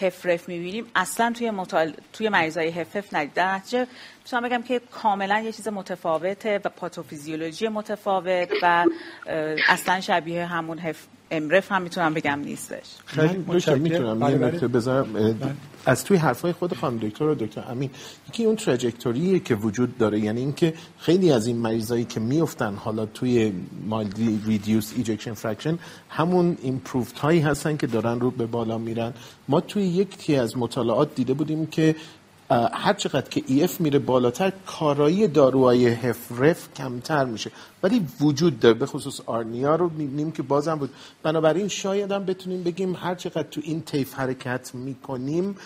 هفرف می‌بینیم. اصلا توی مطال... توی مریضای هفرف ندید. در نتیجه می‌تونم بگم که کاملا یه چیز متفاوته و پاتوفیزیولوژی متفاوت و اصلا شبیه همون HF... mrEF هم می‌تونم بگم نیستش. خیلی می‌تونم یه نکته بذارم. بله. از توی حرفای خود خانم دکتر و دکتر امین یکی اون trajectory که وجود داره یعنی اینکه خیلی از این مریضایی که میفتن حالا توی mildly reduced ejection fraction همون improved هایی هستن که دارن رو به بالا میرن. ما توی یکی از مطالعات دیده بودیم که هر چقدر که EF میره بالاتر کارایی داروهای HFrEF کمتر میشه. ولی وجود داره به خصوص آرنیا رو می‌بینیم که بازم بود. بنابراین شاید هم بتونیم بگیم هر چقدر تو این تیف حرکت می‌کنیم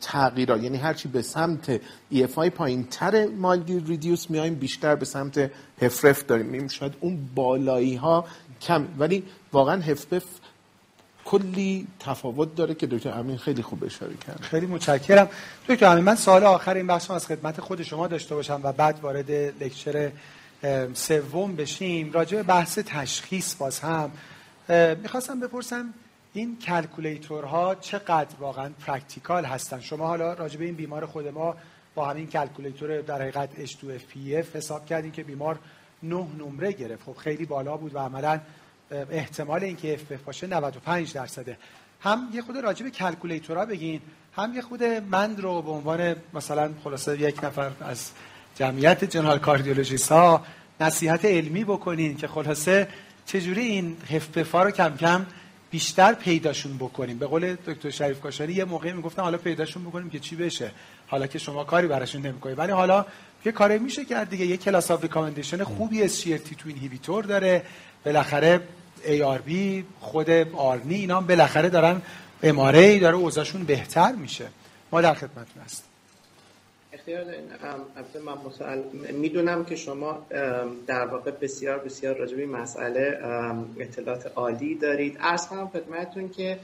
تغییرات یعنی هرچی به سمت ایف های پایین تر مالگی ریدیوس میایم بیشتر به سمت هفرف داریم. شاید اون بالایی ها کم. ولی واقعا هفرف کلی تفاوت داره که دکتر امین خیلی خوب اشاره کرد. خیلی متشکرم. دکتر امین من سوال آخر این بحث از خدمت خود شما داشته باشم و بعد وارد لکچر سوم بشیم. راجع به بحث تشخیص باز هم می‌خواستم بپرسم این calculator ها چقدر واقعا practical هستن؟ شما حالا راجع به این بیمار خود ما با همین calculator در حقیقت H2FPF حساب کردیم که بیمار نه نمره گرفت. خب خیلی بالا بود و عملا احتمال اینکه HFpEF باشه 95 درصده. هم یه خورده راجع به calculator ها بگین هم یه خورده من رو به عنوان مثلا خلاصه یک نفر از جمعیت جنرال کاردیولوژیست ها نصیحت علمی بکنین که خلاصه چجوری این هفپفا رو کم کم بیشتر پیداشون بکنیم. به قول دکتر شریف کاشانی یه موقعی می‌گفتن حالا پیداشون بکنیم که چی بشه. حالا که شما کاری براشون نمی‌کنید. ولی حالا یه کاری میشه کرد دیگه. یه کلاس اف ریکامندیشن خوبی تی تو اینهیبیتور داره. بالاخره ARB خود آرنی اینا هم بالاخره دارن اماره داره اوضاعشون بهتر میشه. ما در خدمتتون هستیم. اختیار من می‌دونم که شما در واقع بسیار بسیار راجع به مسئله اطلاعات عالی دارید. عرض کنم خدمتتون که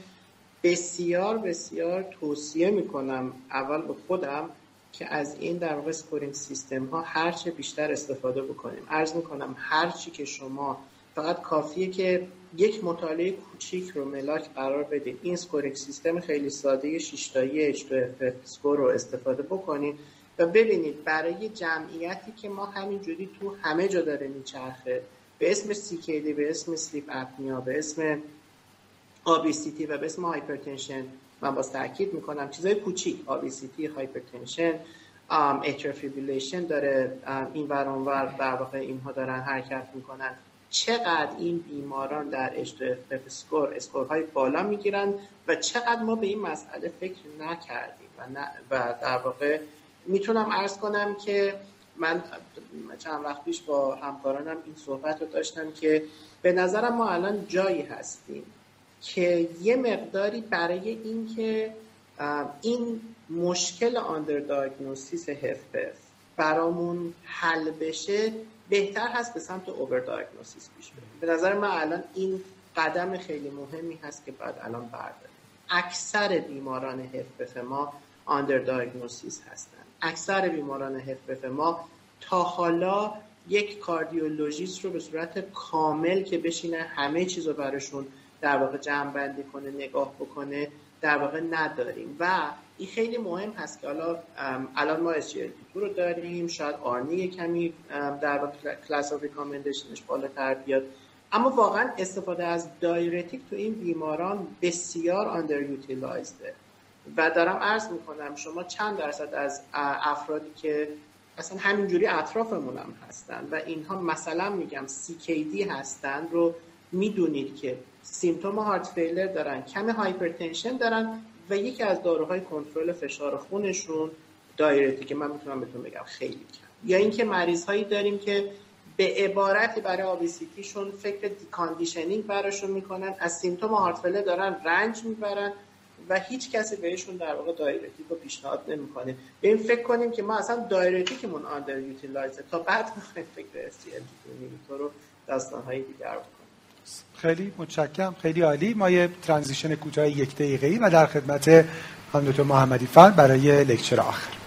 بسیار بسیار توصیه می‌کنم اول به خودم که از این در واقع scoring system ها هرچه بیشتر استفاده بکنیم. عرض می‌کنم هرچی که شما فقط کافیه که یک مطالعه کوچیک رو ملاک قرار بدید این scoring system خیلی ساده 6 تایی H2FF score رو استفاده بکنید و ببینید برای جمعیتی که ما همینجوری تو همه جا داره میچرخه به اسم CKD به اسم sleep apnea به اسم obesity و به اسم hypertension من باز تاکید می‌کنم چیزای کوچیک obesity hypertension atrial fibrillation داره این ور اونور در واقع اینها دارن حرکت می‌کنن. چقدر این بیماران در اف score scoreهای بالا می‌گیرن و چقدر ما به این مسئله فکر نکردیم و, و در واقع می‌تونم ارز کنم که من چند وقت پیش با همکارانم این صحبت رو داشتم که به نظرم ما الان جایی هستیم که یه مقداری برای اینکه این مشکل آندر دایگنوستیس هفپف برامون حل بشه بهتر هست به سمت اوور دایگنوستیس پیش بریم. به نظر من الان این قدم خیلی مهمی هست که بعد الان برداریم. اکثر بیماران هفپف ما آندر دایگنوستیس هستن. اکثر بیماران هفپف ما تا حالا یک کاردیولوژیست رو به صورت کامل که بشینه همه چیز رو براشون در واقع جمع بندی کنه نگاه بکنه در واقع نداریم. و این خیلی مهم هست که حالا الان ما SGLT2 رو داریم شاید آرنی کمی در واقع class of recommendation ش بالاتر بیاد. اما واقعا استفاده از diuretic تو این بیماران بسیار underutilized ه و دارم عرض می‌کنم شما چند درصد از افرادی که اصلا همینجوری اطرافمون هم هستن و اینها مثلا میگم CKD هستن رو می‌دونید که symptom heart failure دارن کم hypertension دارن و یکی از داروهای کنترل فشار خونشون diuretic که من می‌تونم بهتون بگم خیلی کم یا اینکه مریض هایی داریم که به عبارتی برای obesity شون فکر conditioning براشون می‌کنن از symptom heart failure دارن رنج می‌برن و هیچ کسی بهشون در واقع diuretic رو پیشنهاد نمی‌کنه این فکر کنیم که ما اصلا diuretic مون underutilized ه تا بعد فکر SGLT2 رو داستانهای دیگر بکنیم خیلی متشکرم خیلی عالی. ما یه transition کوتاه یک دقیقه‌ای و در خدمت خانم دکتر محمدی فر برای لکچر آخر.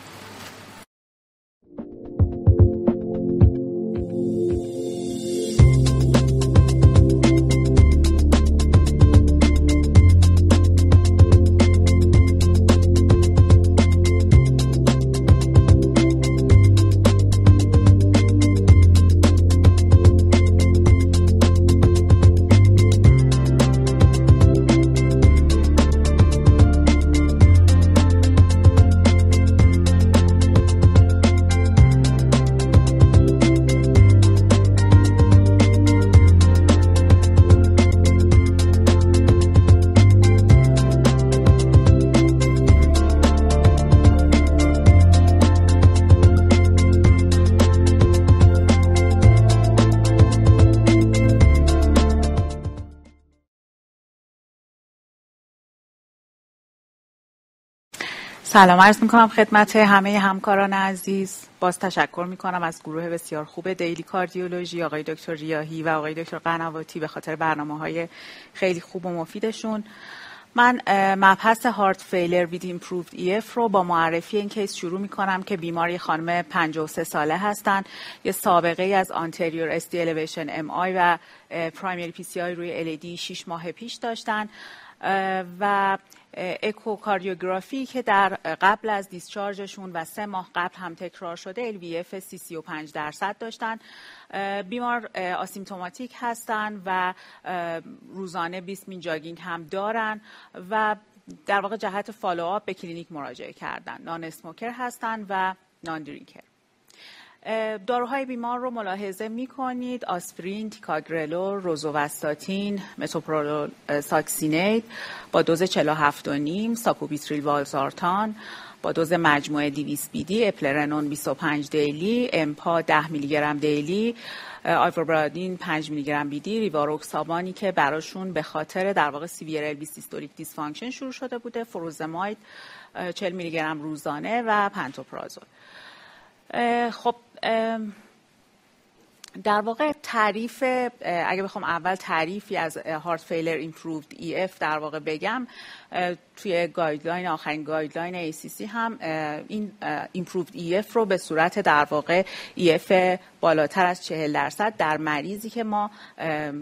سلام عرض می‌کنم خدمت همه همکاران عزیز. باز تشکر می‌کنم از گروه بسیار خوب دیلی کاردیولوژی آقای دکتر ریاهی و آقای دکتر قنواتی به خاطر برنامه های خیلی خوب و مفیدشون. من مبحث heart failure with improved EF رو با معرفی این case شروع می کنم که بیماری خانم 53 ساله هستند یه سابقه ای از anterior ST elevation MI و primary PCI روی LAD 6 ماه پیش داشتن. و اکوکاردیوگرافی که در قبل از discharge شون و سه ماه قبل هم تکرار شده LVEF 35 درصد داشتن. بیمار asymptomatic هستن و روزانه 20 min jogging هم دارن و در واقع جهت follow-up به کلینیک مراجعه کردن. non-smoker هستن و non-drinker داروهای بیمار رو ملاحظه می کنید آسپرین، تیکاگرلو، روزوواستاتین، متوپرولول سوکسینات با دوز 47 و نیم، ساکوبیتریل والزارتان با دوز مجموعه 200 BID، اپلرنون 25 daily، Empa 10 میلی گرم daily، ایوابرادین 5 میلی گرم BID، ریواروکسابانی که براشون به خاطر در واقع severe LV systolic dysfunction شروع شده بوده، فروزماید 40 میلی گرم روزانه و پنتوپرازول. خب Eh, در واقع تعریف اگه بخوام اول تعریفی از heart failure improved EF در واقع بگم توی guideline آخرین guideline ACC هم این improved EF رو به صورت در واقع EF بالاتر از 40 درصد در مریضی که ما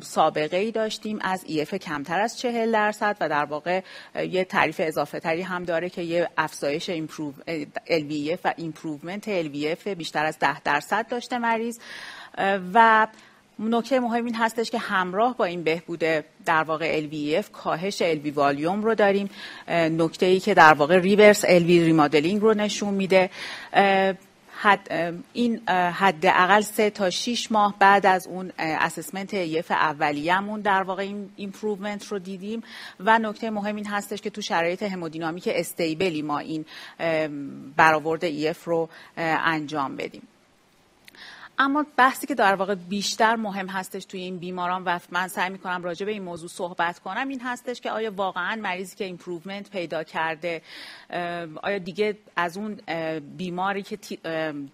سابقه ای داشتیم از EF کمتر از 40 درصد و در واقع یه تعریف اضافه تری هم داره که یه افزایش improve LVEF و improvement LVEF بیشتر از 10 درصد داشته مریض. و نکته مهم این هستش که همراه با این بهبود در واقع LVEF کاهش LV volume رو داریم. نکته ای که در واقع reverse LV remodeling رو نشون میده. حد این حداقل سه تا 6 ماه بعد از اون assessment EF اولیه‌مون در واقع این improvement رو دیدیم. و نکته مهم این هستش که تو شرایط hemodynamic stable ی ما این برآورد EF رو انجام بدیم. اما بحثی که در واقع بیشتر مهم هستش توی این بیماران و من سعی می‌کنم راجع به این موضوع صحبت کنم این هستش که آیا واقعا مریضی که improvement پیدا کرده آیا دیگه از اون بیماری که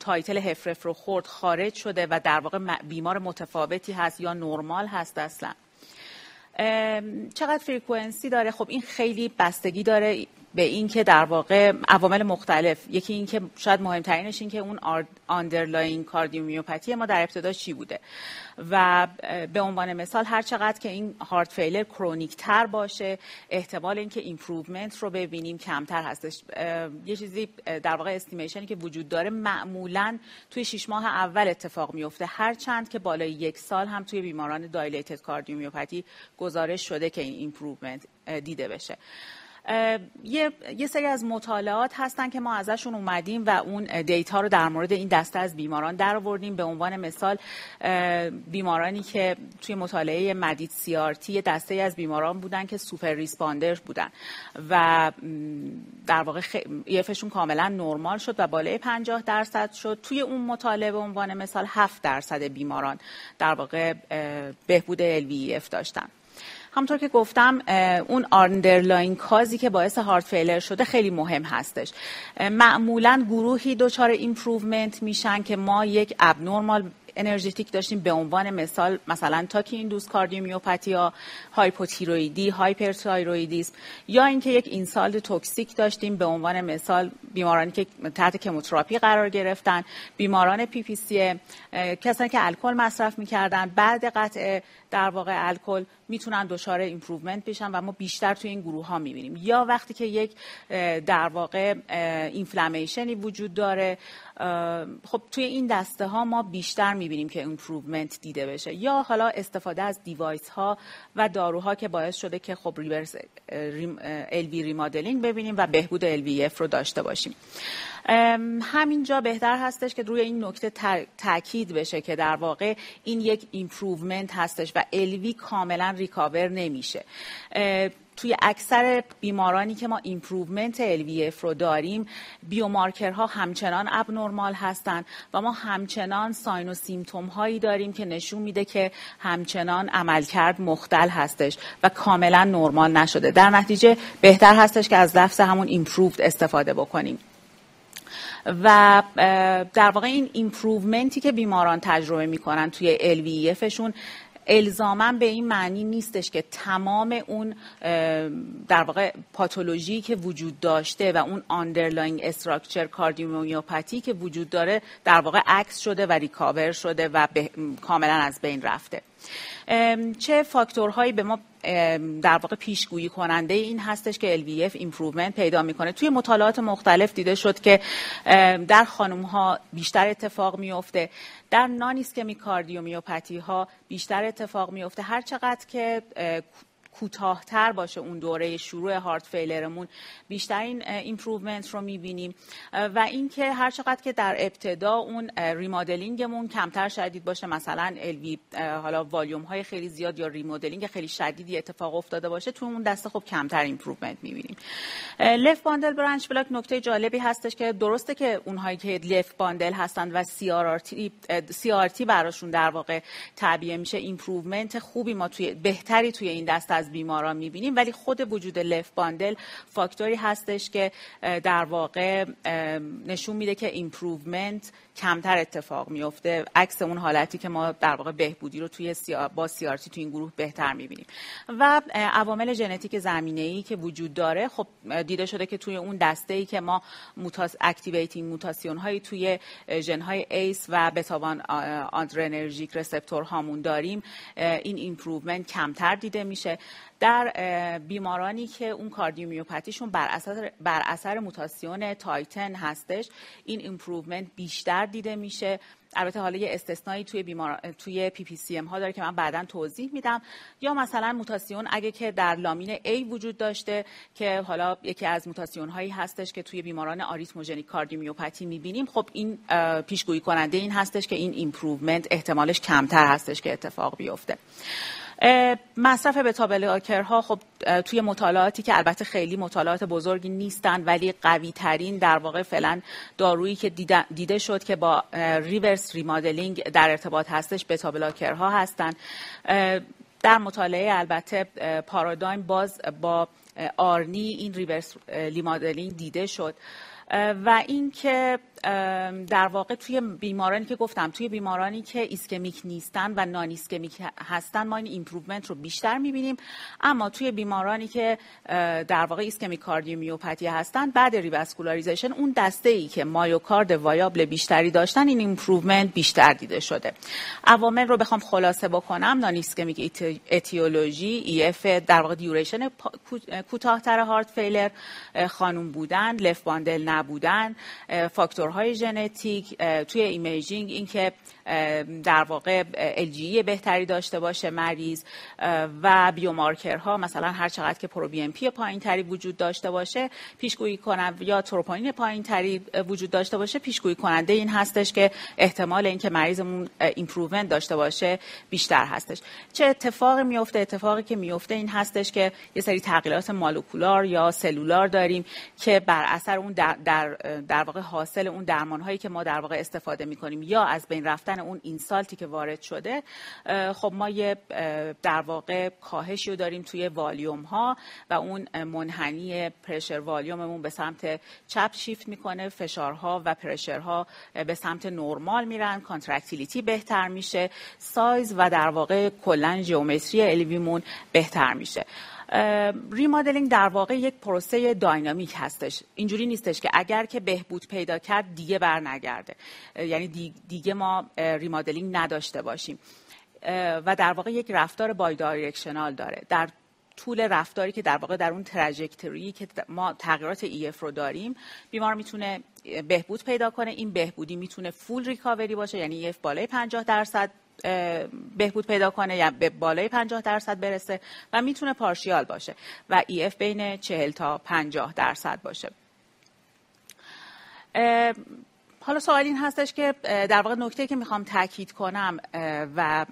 title HFrEF رو خورد خارج شده و در واقع بیمار متفاوتی هست یا نرمال هست اصلا؟ چقدر frequency داره؟ خب این خیلی بستگی داره. به این که در واقع عوامل مختلف یکی این که شاید مهمترینش این که اون underline cardiomyopathy ما در ابتدا چی بوده؟ و به عنوان مثال هر چقدر که این heart failure chronic تر باشه احتمال اینکه improvement رو ببینیم کمتر هستش. یه چیزی در واقع estimation ی که وجود داره معمولا توی شش ماه اول اتفاق میفته هر چند که بالای یک سال هم توی بیماران dilated cardiomyopathy گزارش شده که این improvement دیده بشه. یه،, یه سری از مطالعات هستن که ما ازشون اومدیم و اون data رو در مورد این دسته از بیماران در آوردیم. به عنوان مثال بیمارانی که توی مطالعه MADIT-CRT دسته از بیماران بودن که super responder بودن و در واقع EF شون کاملا نرمال شد و بالای 50 درصد شد. توی اون مطالعه به عنوان مثال 7 درصد بیماران در واقع بهبود LVEF داشتن. همونطور که گفتم اون underlying cause ی که باعث heart failure شده خیلی مهم هستش. معمولا گروهی دچار improvement میشن که ما یک abnormal energetic داشتیم به عنوان مثال مثلا tachy-induced cardiomyopathy یا هایپوتیرویدی هایپرتایرویدیسم یا اینکه یک insult toxic داشتیم به عنوان مثال بیمارانی که تحت chemotherapy قرار گرفتن بیماران PPC کسانی که الکل مصرف می‌کردن بعد قطع در واقع الکل می‌تونن دچار improvement بشن و ما بیشتر توی این گروه ها می‌بینیم. یا وقتی که یک در واقع inflammation ی وجود داره خب توی این دسته ها ما بیشتر می‌بینیم که improvement دیده بشه. یا حالا استفاده از device ها و داروها که باعث شده که خب reverse LV remodeling ببینیم و بهبود EF رو داشته باشیم. همینجا بهتر هستش که روی این نکته تاکید بشه که در واقع این یک improvement هستش و LV کاملا recover نمیشه. توی اکثر بیمارانی که ما improvement LVEF رو داریم biomarker ها همچنان abnormal هستند و ما همچنان sign و symptom هایی داریم که نشون میده که همچنان عملکرد مختل هستش و کاملا نرمال نشده. در نتیجه بهتر هستش که از لفظ همون improved استفاده بکنیم. و در واقع این improvement ی که بیماران تجربه می‌کنن توی LVEF شون الزاما به این معنی نیستش که تمام اون در واقع پاتولوژی که وجود داشته و اون underlying structure cardiomyopathy که وجود داره در واقع عکس شده و recover شده و کاملا از بین رفته. چه فاکتورهایی به ما در واقع پیشگویی کننده این هستش که LVEF improvement پیدا می‌کنه. توی مطالعات مختلف دیده شد که در خانم ها بیشتر اتفاق میفته در non-ischemic cardiomyopathy ها بیشتر اتفاق میفته هر چقدر که کوتاهتر باشه اون دوره شروع heart failure مون بیشتر این improvement رو می‌بینیم. و اینکه هر چقدر که در ابتدا اون remodeling مون کمتر شدید باشه مثلا LV حالا والیوم های خیلی زیاد یا remodeling خیلی شدیدی اتفاق افتاده باشه تو اون دسته خب کمتر improvement می‌بینیم. left bundle branch block نکته جالبی هستش که درسته که اونهایی که left bundle هستند و CRT براشون در واقع تعبیه میشه. improvement خوبی ما توی بهتری توی این دسته از بیماران می‌بینیم ولی خود وجود left bundle فاکتوری هستش که در واقع نشون میده که improvement کمتر اتفاق میفته عکس اون حالتی که ما در واقع بهبودی رو توی با CRT تو این گروه بهتر می‌بینیم. و عوامل ژنتیک زمینه ای که وجود داره خب دیده شده که توی اون دسته ای که ما موتاس activating موتاسیون هایی توی ژن های ACE و beta-1 adrenergic receptor هامون داریم این improvement کمتر دیده میشه. در بیمارانی که اون cardiomyopathy شون بر اثر بر اثر موتاسیون titin هستش این improvement بیشتر دیده میشه. البته حالا یه استثنایی توی بیمار... توی PPCM ها داره که من بعدا توضیح میدم. یا مثلا موتاسیون اگه که در lamin A وجود داشته که حالا یکی از موتاسیون هایی هستش که توی بیماران arrhythmogenic cardiomyopathy می‌بینیم خب این پیشگویی کننده این هستش که این improvement احتمالش کمتر هستش که اتفاق بیفته. مصرف بتا ها خب توی مطالعاتی که البته خیلی مطالعات بزرگی نیستن ولی قوی ترین در واقع فعلا دارویی که دیده شد که با reverse remodeling در ارتباط هستش بتا ها هستن. در مطالعه البته PARADIGM باز با ARNI این reverse remodeling دیده شد. و اینکه در واقع توی بیمارانی که گفتم توی بیمارانی که ischemic نیستن و non-ischemic هستن ما این improvement رو بیشتر می‌بینیم. اما توی بیمارانی که در واقع ischemic cardiomyopathy هستن بعد revascularization اون دسته ای که myocard viable بیشتری داشتن این improvement بیشتر دیده شده. عوامل رو بخوام خلاصه بکنم. non-ischemic etiology EF در واقع duration کوتاهتر heart failure خانم بودن left bundle نبودن فاکتور های ژنتیک توی imaging اینکه در واقع LGE بهتری داشته باشه مریض و biomarker ها مثلا هر چقدر که proBNP پایین تری وجود داشته باشه پیشگویی کنند یا تروپونین پایین تری وجود داشته باشه پیشگویی کننده این هستش که احتمال اینکه مریضمون improvement داشته باشه بیشتر هستش. چه اتفاقی میفته اتفاقی که میفته این هستش که یه سری تغییرات molecular یا cellular داریم که بر اثر اون در, در, در واقع حاصل اون درمان هایی که ما در واقع استفاده می‌کنیم یا از بین رفتن اون insult ی که وارد شده خب ما یه در واقع کاهشی رو داریم توی والیوم ها و اون منحنی pressure volume مون به سمت چپ شیفت می‌کنه فشارها و pressure ها به سمت نرمال میرن contractility بهتر میشه سایز و در واقع کلا geometry LV مون بهتر میشه. remodeling در واقع یک پروسه dynamic هستش. اینجوری نیستش که اگر که بهبود پیدا کرد دیگه بر نگرده یعنی دیگه ما remodeling نداشته باشیم. و در واقع یک رفتار bidirectional داره. در طول رفتاری که در واقع در اون trajectory که ما تغییرات EF رو داریم بیمار می‌تونه بهبود پیدا کنه. این بهبودی می‌تونه full recovery باشه یعنی EF بالای 50 درصد. بهبود پیدا کنه یا به بالای 50 درصد برسه و می‌تونه partial باشه و EF بین 40 تا 50 درصد باشه. حالا سوال این هستش که در واقع نکته که می‌خوام تاکید کنم و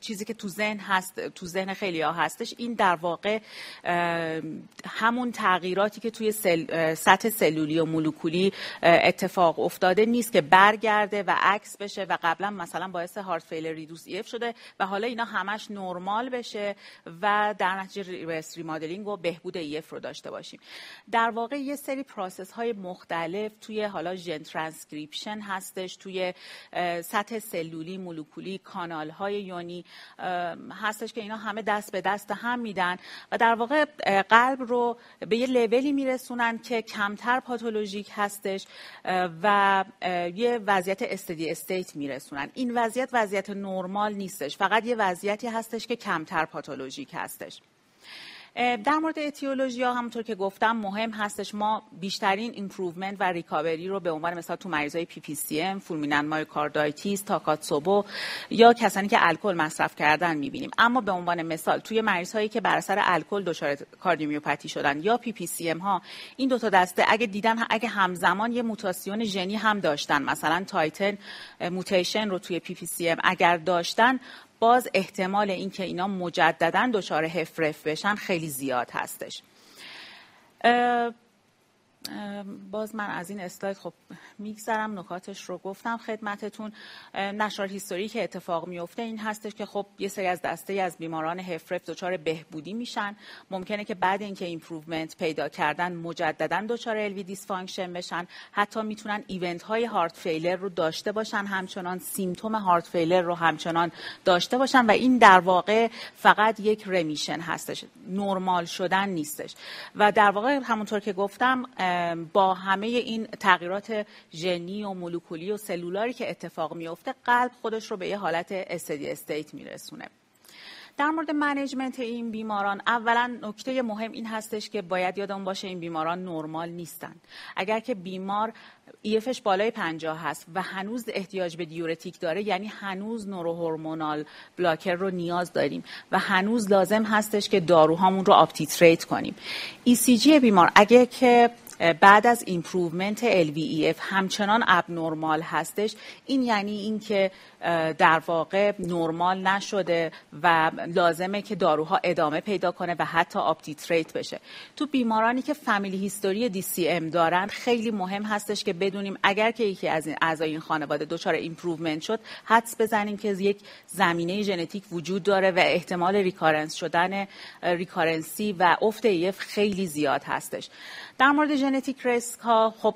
چیزی که تو ذهن هست تو ذهن خیلی ها هستش این در واقع همون تغییراتی که توی cell، سطح سلولی و مولکولی اتفاق افتاده نیست که برگرده و عکس بشه و قبلا مثلا باعث heart failure reduced EF شده و حالا اینا همش نرمال بشه و در نتیجه reverse remodeling و بهبود EF رو داشته باشیم. در واقع یه سری process های مختلف توی حالا ژن ترانسکریپشن هستش توی سطح سلولی مولکولی کانال های یونی هستش که اینا همه دست به دست هم میدن و در واقع قلب رو به یه لولی میرسونن که کمتر پاتولوژیک هستش و یه وضعیت steady state میرسونن. این وضعیت وضعیت نرمال نیستش فقط یه وضعیتی هستش که کمتر پاتولوژیک هستش. در مورد اتیولوژی ها همونطور که گفتم مهم هستش ما بیشترین improvement و recovery رو به عنوان مثال تو مریضای PPCM fulminant myocarditis takotsubo یا کسانی که الکل مصرف کردن می‌بینیم. اما به عنوان مثال توی مریض هایی که بر اثر الکل دچار کاردیومیوپاتی شدن یا PPCM ها این دو تا دسته اگه دیدن اگه همزمان یه موتاسیون ژنی هم داشتن مثلا titin mutation رو توی PPCM اگر داشتن باز احتمال اینکه اینا مجددا دچار HFrEF بشن خیلی زیاد هستش. باز من از این اسلاید خب میگذرم نکاتش رو گفتم خدمتتون. natural history ای که اتفاق میفته این هستش که خب یه سری از دسته از بیماران HFrEF دچار بهبودی میشن. ممکنه که بعد اینکه improvement پیدا کردن مجددا دچار LV dysfunction بشن. حتی می‌تونن event های heart failure رو داشته باشن همچنان symptom heart failure رو همچنان داشته باشن و این در واقع فقط یک remission هستش. نرمال شدن نیستش. و در واقع همونطور که گفتم با همه این تغییرات ژنی و مولکولی و cellular ی که اتفاق میفته قلب خودش رو به یه حالت steady state میرسونه. در مورد management این بیماران اولا نکته مهم این هستش که باید یادمون باشه این بیماران نرمال نیستن. اگر که بیمار EF ش بالای 50 هست و هنوز احتیاج به diuretic داره یعنی هنوز neurohormonal blocker رو نیاز داریم و هنوز لازم هستش که داروهامون رو uptitrate کنیم. یا بیمار اگه که بعد از improvement LVEF همچنان abnormal هستش. این یعنی اینکه در واقع نرمال نشده و لازمه که داروها ادامه پیدا کنه و حتی uptitrate بشه. تو بیمارانی که family history DCM دارن خیلی مهم هستش که بدونیم اگر که یکی از این اعضای این خانواده دچار improvement شد حدس بزنیم که یک زمینه ژنتیک وجود داره و احتمال recurrence شدن recurrency و افت EF خیلی زیاد هستش. در مورد ژنتیک ریسک ها خب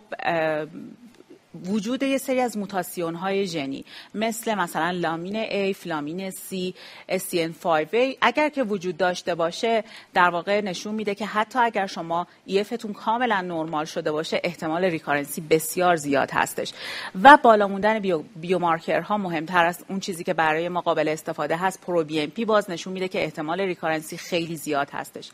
وجود یه سری از موتاسیون های ژنی مثل مثلا lamin A، filamin C، SCN5A اگر که وجود داشته باشه در واقع نشون میده که حتی اگر شما EF تون کاملا نرمال شده باشه احتمال recurrency بسیار زیاد هستش. و بالا موندن bio، biomarker ها مهمتر از اون چیزی که برای ما قابل استفاده هست proBNP باز نشون میده که احتمال recurrency خیلی زیاد هستش.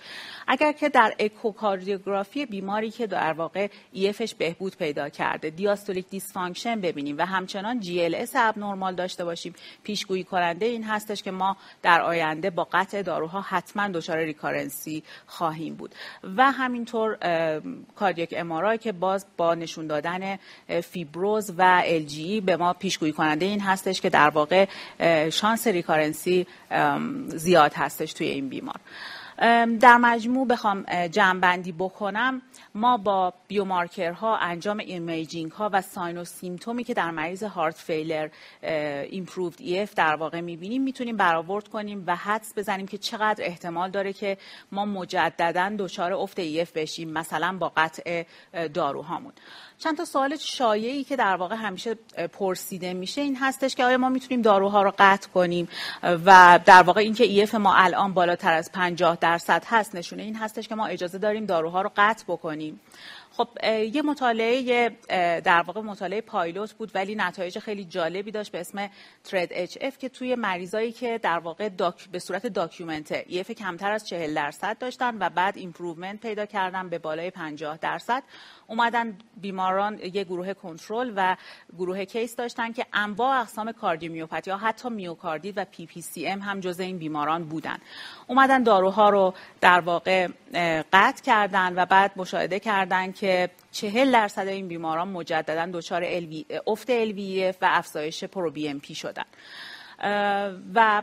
اگر که در اکوکاردیوگرافی بیماری که در واقع EF ش بهبود پیدا کرده diastolic dysfunction ببینیم و همچنان GLS abnormal داشته باشیم. پیشگویی کننده این هستش که ما در آینده با قطع داروها حتما دچار recurrency خواهیم بود. و همینطور cardiac MRI ای که باز با نشون دادن فیبروز و LGE به ما پیشگویی کننده این هستش که در واقع شانس recurrency زیاد هستش توی این بیمار. در مجموع بخوام جمع بکنم. ما با biomarker ها انجام imaging ها و sign و symptom ی که در مریض heart failure improved EF در واقع می‌بینیم می‌تونیم برآورد کنیم و حدس بزنیم که چقدر احتمال داره که ما مجددا دچار افت EF بشیم مثلا با قطع داروهامون. چند تا سوال شایعی که در واقع همیشه پرسیده میشه این هستش که آیا ما می‌تونیم داروها رو قطع کنیم و در واقع اینکه EF ما الان بالاتر از 50 درصد هست نشونه این هستش که ما اجازه داریم داروها رو قطع بکنیم. خب یه مطالعه در واقع مطالعه پایلوت بود ولی نتایج خیلی جالبی داشت به اسم TRED-HF که توی مریضایی که در واقع داک به صورت documented EF کمتر از 40 درصد داشتن و بعد improvement پیدا کردن به بالای 50 درصد اومدن بیماران یه گروه کنترل و گروه case داشتن که انواع اقسام کاردیومیوپاتی یا حتی میوکاردیت و PPCM هم جزء این بیماران بودن. اومدن داروها رو در واقع قطع کردن و بعد مشاهده کردن که چهل درصد این بیماران مجددا دچار افت LV و افزایش proBNP شدن. و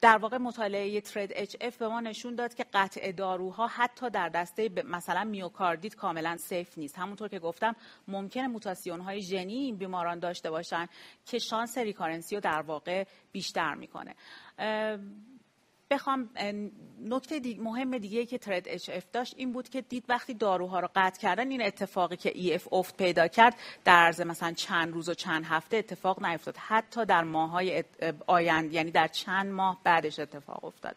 در واقع مطالعه TRED-HF به ما نشون داد که قطع داروها حتی در دسته مثلا میوکاردیت کاملا safe نیست. همونطور که گفتم ممکنه موتاسیون های ژنی این بیماران داشته باشن که شانس recurrency رو در واقع بیشتر می‌کنه. بخوام نکته مهم دیگه که TRED-HF داشت این بود که دید وقتی داروها رو قطع کردن این اتفاقی که EF افت پیدا کرد در عرض مثلا چند روز و چند هفته اتفاق نیفتاد. حتی در ماهای آینده یعنی در چند ماه بعدش اتفاق افتاد.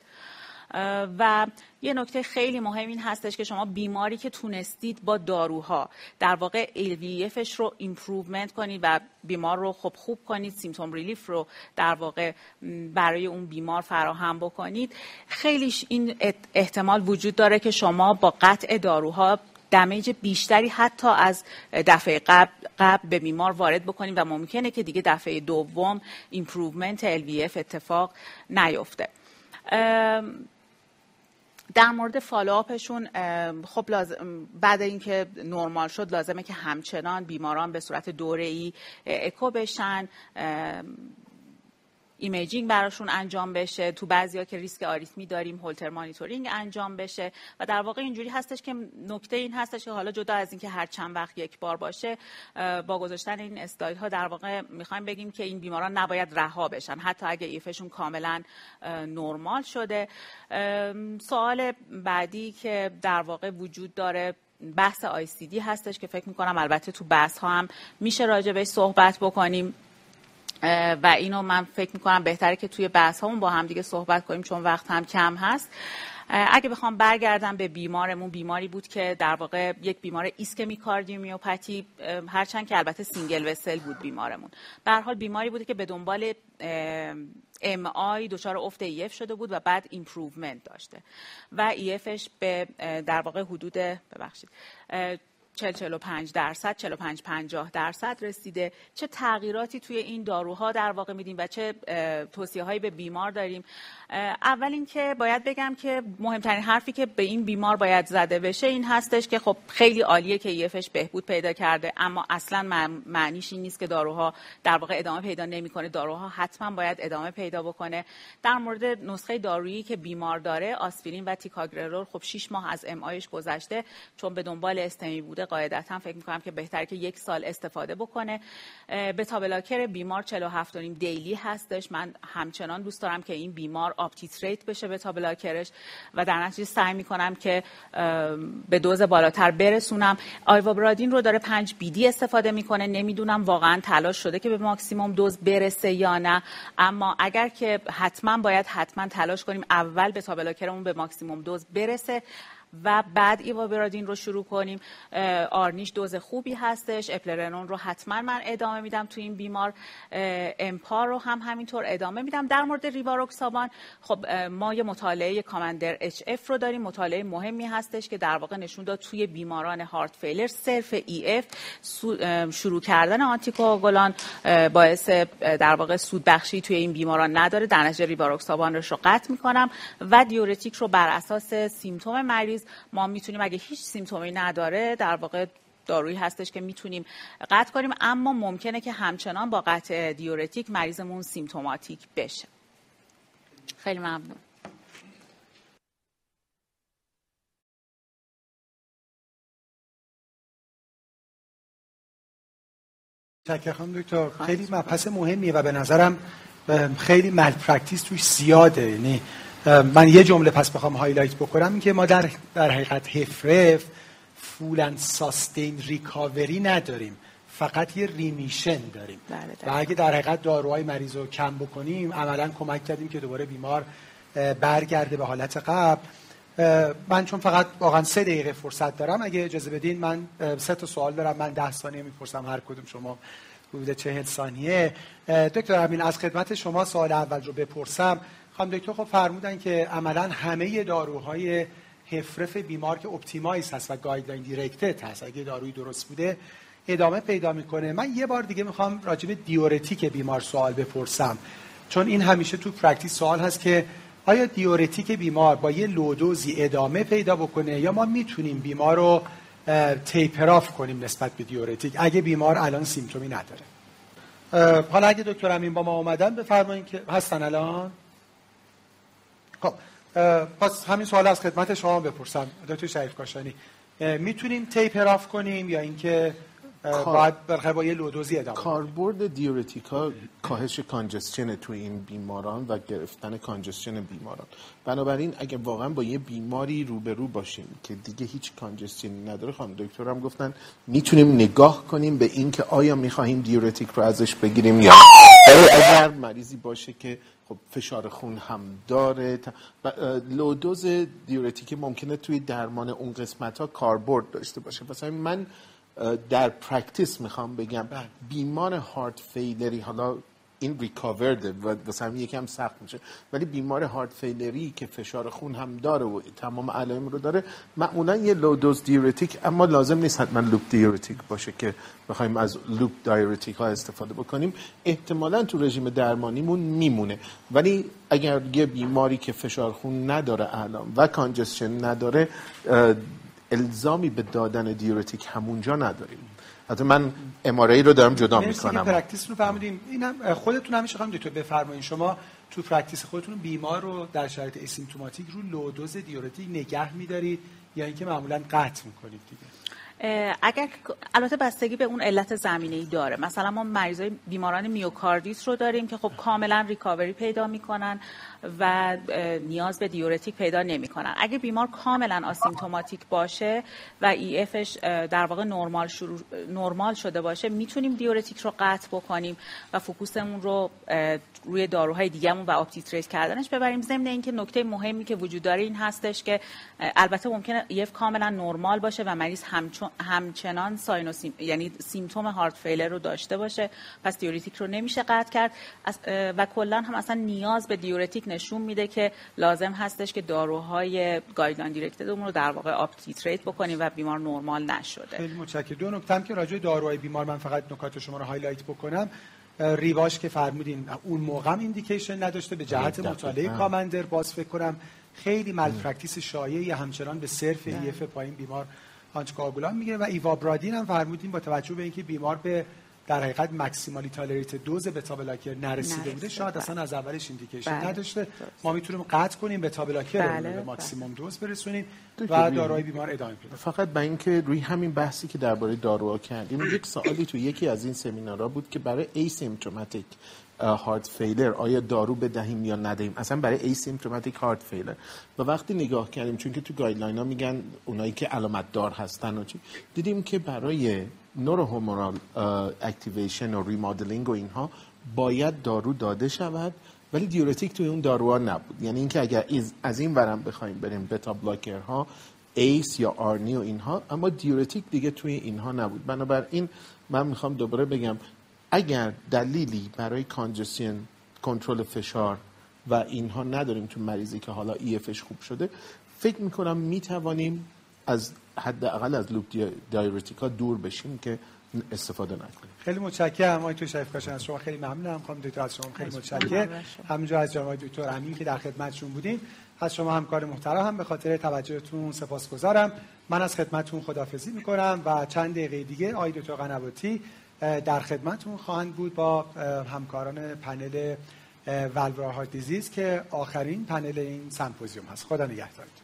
و یه نکته خیلی مهم این هستش که شما بیماری که تونستید با داروها در واقع LVEF ش رو improvement کنید و بیمار رو خب خوب کنید symptom relief رو در واقع برای اون بیمار فراهم بکنید. خیلیش این احتمال وجود داره که شما با قطع داروها damage بیشتری حتی از دفعه قبل, قبل به بیمار وارد بکنید و ممکنه که دیگه دفعه دوم improvement LVEF اتفاق نیفته. در مورد follow-up شون خب لازم بعد اینکه نرمال شد لازمه که همچنان بیماران به صورت دوره ای اکو بشن imaging براشون انجام بشه تو بعضیا که ریسک آریتمی داریم Holter monitoring انجام بشه و در واقع اینجوری هستش که نکته این هستش که حالا جدا از اینکه هر چند وقت یک بار باشه با گذاشتن این اسلاید ها در واقع می‌خوایم بگیم که این بیماران نباید رها بشن. حتی اگه EF شون کاملا نرمال شده. سوال بعدی که در واقع وجود داره بحث دی هستش که فکر می‌کنم البته تو بحث ها هم میشه راجع بهش صحبت بکنیم. و اینو من فکر می‌کنم بهتره که توی بحث همون با هم دیگه صحبت کنیم چون وقت هم کم هست. اگه بخوام برگردم به بیمارمون بیماری بود که در واقع یک بیمار ischemic cardiomyopathy هرچند که البته single vessel بود بیمارمون. به حال بیماری بوده که به دنبال MI دچار افت EF شده بود و بعد improvement داشته. و EF ش به در واقع حدود ببخشید 40 45 درصد 45 50 درصد رسیده. چه تغییراتی توی این داروها در واقع میدیم و چه توصیه هایی به بیمار داریم. اول اینکه باید بگم که مهمترین حرفی که به این بیمار باید زده بشه این هستش که خب خیلی عالیه که EF ش بهبود پیدا کرده اما اصلا معنیش این نیست که داروها در واقع ادامه پیدا نمی‌کنه. داروها حتما باید ادامه پیدا بکنه. در مورد نسخه دارویی که بیمار داره آسپرین و تیکاگرلور خب 6 ماه از MI گذشته چون به دنبال STEMI بوده قاعدتا فکر می‌کنم که بهتره که یک سال استفاده بکنه. beta blocker بیمار 47 daily هستش. من همچنان دوست دارم که این بیمار up-titrate بشه beta blocker ش و در نتیجه سعی می‌کنم که به دوز بالاتر برسونم. ایوابرادین رو داره 5 BID استفاده می‌کنه. نمی‌دونم واقعا تلاش شده که به ماکسیموم دوز برسه یا نه. اما اگر که حتما باید حتما تلاش کنیم اول beta blocker مون به ماکسیموم دوز برسه. و بعد ایوابرادین رو شروع کنیم. ARNI ش دوز خوبی هستش. اپلرنون رو حتما من ادامه میدم تو این بیمار. امپا رو هم همینطور ادامه میدم. در مورد ریواروکسابان خب ما یه مطالعه COMMANDER HF رو داریم. مطالعه مهمی هستش که در واقع نشون داد توی بیماران heart failure صرف EF شروع کردن آنتیکوگولان باعث در واقع سود بخشی توی این بیماران نداره. در نتیجه ریواروکسابان رو قطع می‌کنم. و دیورتیک رو بر اساس سیمتوم مریض ما می‌تونیم اگه هیچ سیمتومی نداره در واقع دارویی هستش که می‌تونیم قطع کنیم اما ممکنه که همچنان با قطع دیورتیک مریضمون سیمتوماتیک بشه. خیلی ممنون. خانم دکتر خیلی مبحث مهمیه و به نظرم خیلی malpractice توش زیاده. یعنی من یه جمله پس بخوام highlight بکنم که ما در در حقیقت HFrEF full and sustained recovery نداریم. فقط یه remission داریم. بله و اگه در حقیقت داروهای مریض رو کم بکنیم عملا کمک کردیم که دوباره بیمار برگرده به حالت قبل. من چون فقط واقعا سه دقیقه فرصت دارم اگه اجازه بدین من سه تا سوال دارم. من ده ثانیه می‌پرسم هر کدوم شما حدود چهل ثانیه. دکتر امین از خدمت شما سوال اول رو بپرسم. خانم دکتر خب فرمودن که عملا همه داروهای HFrEF بیمار که optimize هست و guideline directed هست اگه داروی درست بوده ادامه پیدا می‌کنه. من یه بار دیگه می‌خوام به diuretic بیمار سوال بپرسم. چون این همیشه تو practice سوال هست که آیا diuretic بیمار با یه low dose ی ادامه پیدا بکنه یا ما می‌تونیم بیمار رو taper off کنیم نسبت به diuretic؟ اگه بیمار الان symptom ی نداره. حالا اگه دکتر امین با ما اومدن بفرمایید که هستن الان؟ خب پس همین سوال از خدمت شما بپرسم دکتر شریف کاشانی. می‌تونیم taper off کنیم یا اینکه باید برخه با یه low dose ی ادامه کاربرد diuretic ا کاهش congestion توی این بیماران و گرفتن congestion بیماران. بنابراین اگه واقعا با یه بیماری روبرو باشیم که دیگه هیچ congestion ی نداره خانم دکتر هم گفتن می‌تونیم نگاه کنیم به اینکه آیا می‌خواهیم diuretic رو ازش بگیریم یا اگر مریضی باشه که خب فشار خون هم داره. low dose diuretic ی ممکنه توی درمان اون قسمت ها کاربرد داشته باشه. مثلا من در practice می‌خوام بگم. بله. بیمار heart failure ی حالا این recovered ه و واسه یکم سخت میشه. ولی بیمار heart failure ی که فشار خون هم داره و تمام علائم رو داره معمولا یه low dose diuretic اما لازم نیست حتما loop diuretic باشه که بخوایم از loop diuretic ها استفاده بکنیم. احتمالا تو رژیم درمانیمون میمونه. ولی اگر یه بیماری که فشار خون نداره الان و congestion نداره الزامی به دادن diuretic همونجا نداریم. حتی من MRA رو دارم جدا می‌کنم. practice رو فهمیدیم. اینم خودتون همیشه خانم دکتر بفرمایید شما تو practice خودتون بیمار رو در شرایط asymptomatic رو low dose diuretic نگه میدارید یا اینکه معمولا قطع می‌کنید دیگه؟ اگر البته بستگی به اون علت زمینه ای داره. مثلا ما مریضای بیماران myocarditis رو داریم که خب کاملا recovery پیدا می‌کنن. و نیاز به diuretic پیدا نمی‌کنن. اگه بیمار کاملا asymptomatic باشه و EF ش در واقع نرمال شروع نرمال شده باشه می‌تونیم diuretic رو قطع بکنیم و focus مون رو روی داروهای دیگهمون و uptitrate کردنش ببریم. ضمن اینکه نکته مهمی که وجود داره این هستش که البته ممکنه EF کاملا نرمال باشه و مریض همچنان sign و symptom یعنی symptom heart failure رو داشته باشه. پس diuretic رو نمیشه قطع کرد. و کلا هم اصلا نیاز به diuretic نشون میده که لازم هستش که داروهای guideline directed مون رو در واقع uptitrate بکنیم و بیمار نرمال نشده. خیلی متشکرم. دو نکته که راجع داروهای بیمار من فقط نکات شما رو highlight بکنم. Riva ش که فرمودین اون موقع indication نداشته به جهت مطالعه COMMANDER باز فکر کنم خیلی malpractice شایعی همچنان به صرف EF پایین بیمار anticoagulant می‌گیره. و ivabradine هم فرمودین با توجه به اینکه بیمار به در حقیقت maximally tolerated dose beta blocker نرسیده. بوده. شاید اصلا از اولش indication بله. نداشته. ما می‌تونیم قطع کنیم beta blocker بله. رو به ماکسیموم دوز برسونیم و داروهای بیمار ادامه بدیم فقط به اینکه روی همین بحثی که درباره داروها کردیم یک سوالی تو یکی از این سمینارها بود که برای asymptomatic heart failure آیا دارو بدهیم یا ندهیم؟ اصلا برای asymptomatic heart failure. و وقتی نگاه کردیم چون که تو guideline ها میگن اونایی که علامت دار هستن و چی دیدیم که برای neurohormonal activation و remodeling و اینها باید دارو داده شود ولی diuretic توی اون داروها نبود. یعنی اینکه اگر از این ورم بخوایم بریم بتا ها ACE یا ARNI و اینها اما diuretic دیگه توی اینها نبود. بنابراین من می‌خوام دوباره بگم اگر دلیلی برای کانجسین کنترل فشار و اینها نداریم تو مریضی که حالا ایفش خوب شده فکر می‌کنم می‌توانیم از حداقل از لوپ دایورتیکا دور بشیم که استفاده نکنیم. خیلی متشکرم آقای تو شریف کاشان. از شما خیلی ممنونم. خانم دکتر از شما خیلی متشکرم. همینجا از جناب دکتر امین که در خدمتشون بودیم. از شما همکار محترم هم به خاطر توجهتون سپاسگزارم. من از خدمتتون خدافظی می‌کنم و چند دقیقه دیگه آقای دکتر قنواتی در خدمتتون خواهند بود با همکاران پنل ولورا هارت دیزیز که آخرین پنل این سمپوزیوم هست. خدا نگهدارتون.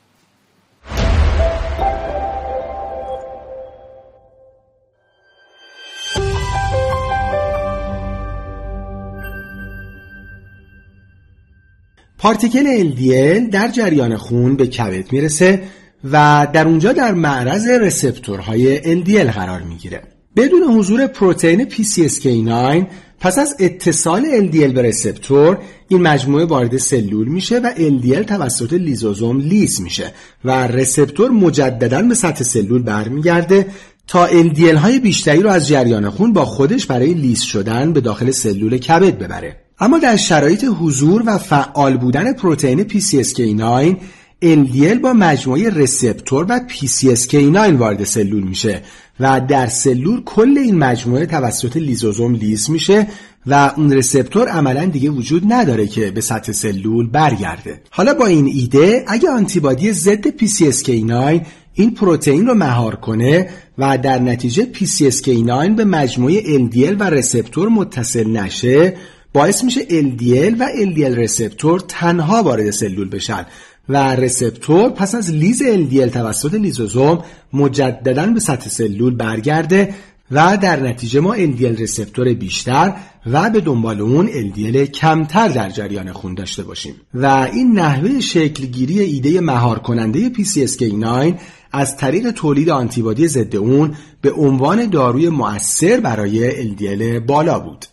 پارتیکل LDL در جریان خون به کبد می‌رسه و در اونجا در معرض receptor های LDL قرار می‌گیره. بدون حضور پروتئین PCSK9 پس از اتصال LDL به receptor این مجموعه وارد سلول میشه و LDL توسط لیزوزوم لیز میشه و receptor مجددا به سطح سلول برمیگرده تا LDL های بیشتری رو از جریان خون با خودش برای لیز شدن به داخل سلول کبد ببره. اما در شرایط حضور و فعال بودن پروتئین PCSK9 LDL با مجموعه رسپتور و PCSK9 وارد سلول میشه و در سلول کل این مجموعه توسط لیزوزوم لیز میشه و اون رسپتور عملا دیگه وجود نداره که به سطح سلول برگرده. حالا با این ایده اگه آنتیبادی ضد PCSK9 این پروتئین رو مهار کنه و در نتیجه PCSK9 به مجموعه LDL و رسپتور متصل نشه باعث میشه LDL و LDL رسپتور تنها وارد سلول بشن و رسپتور پس از لیز LDL توسط لیزوزوم مجددا به سطح سلول برگرده و در نتیجه ما LDL رسپتور بیشتر و به دنبال اون LDL کمتر در جریان خون داشته باشیم. و این نحوه شکلگیری ایده مهار کننده PCSK9 از طریق تولید آنتیبادی ضد اون به عنوان داروی مؤثر برای LDL بالا بود.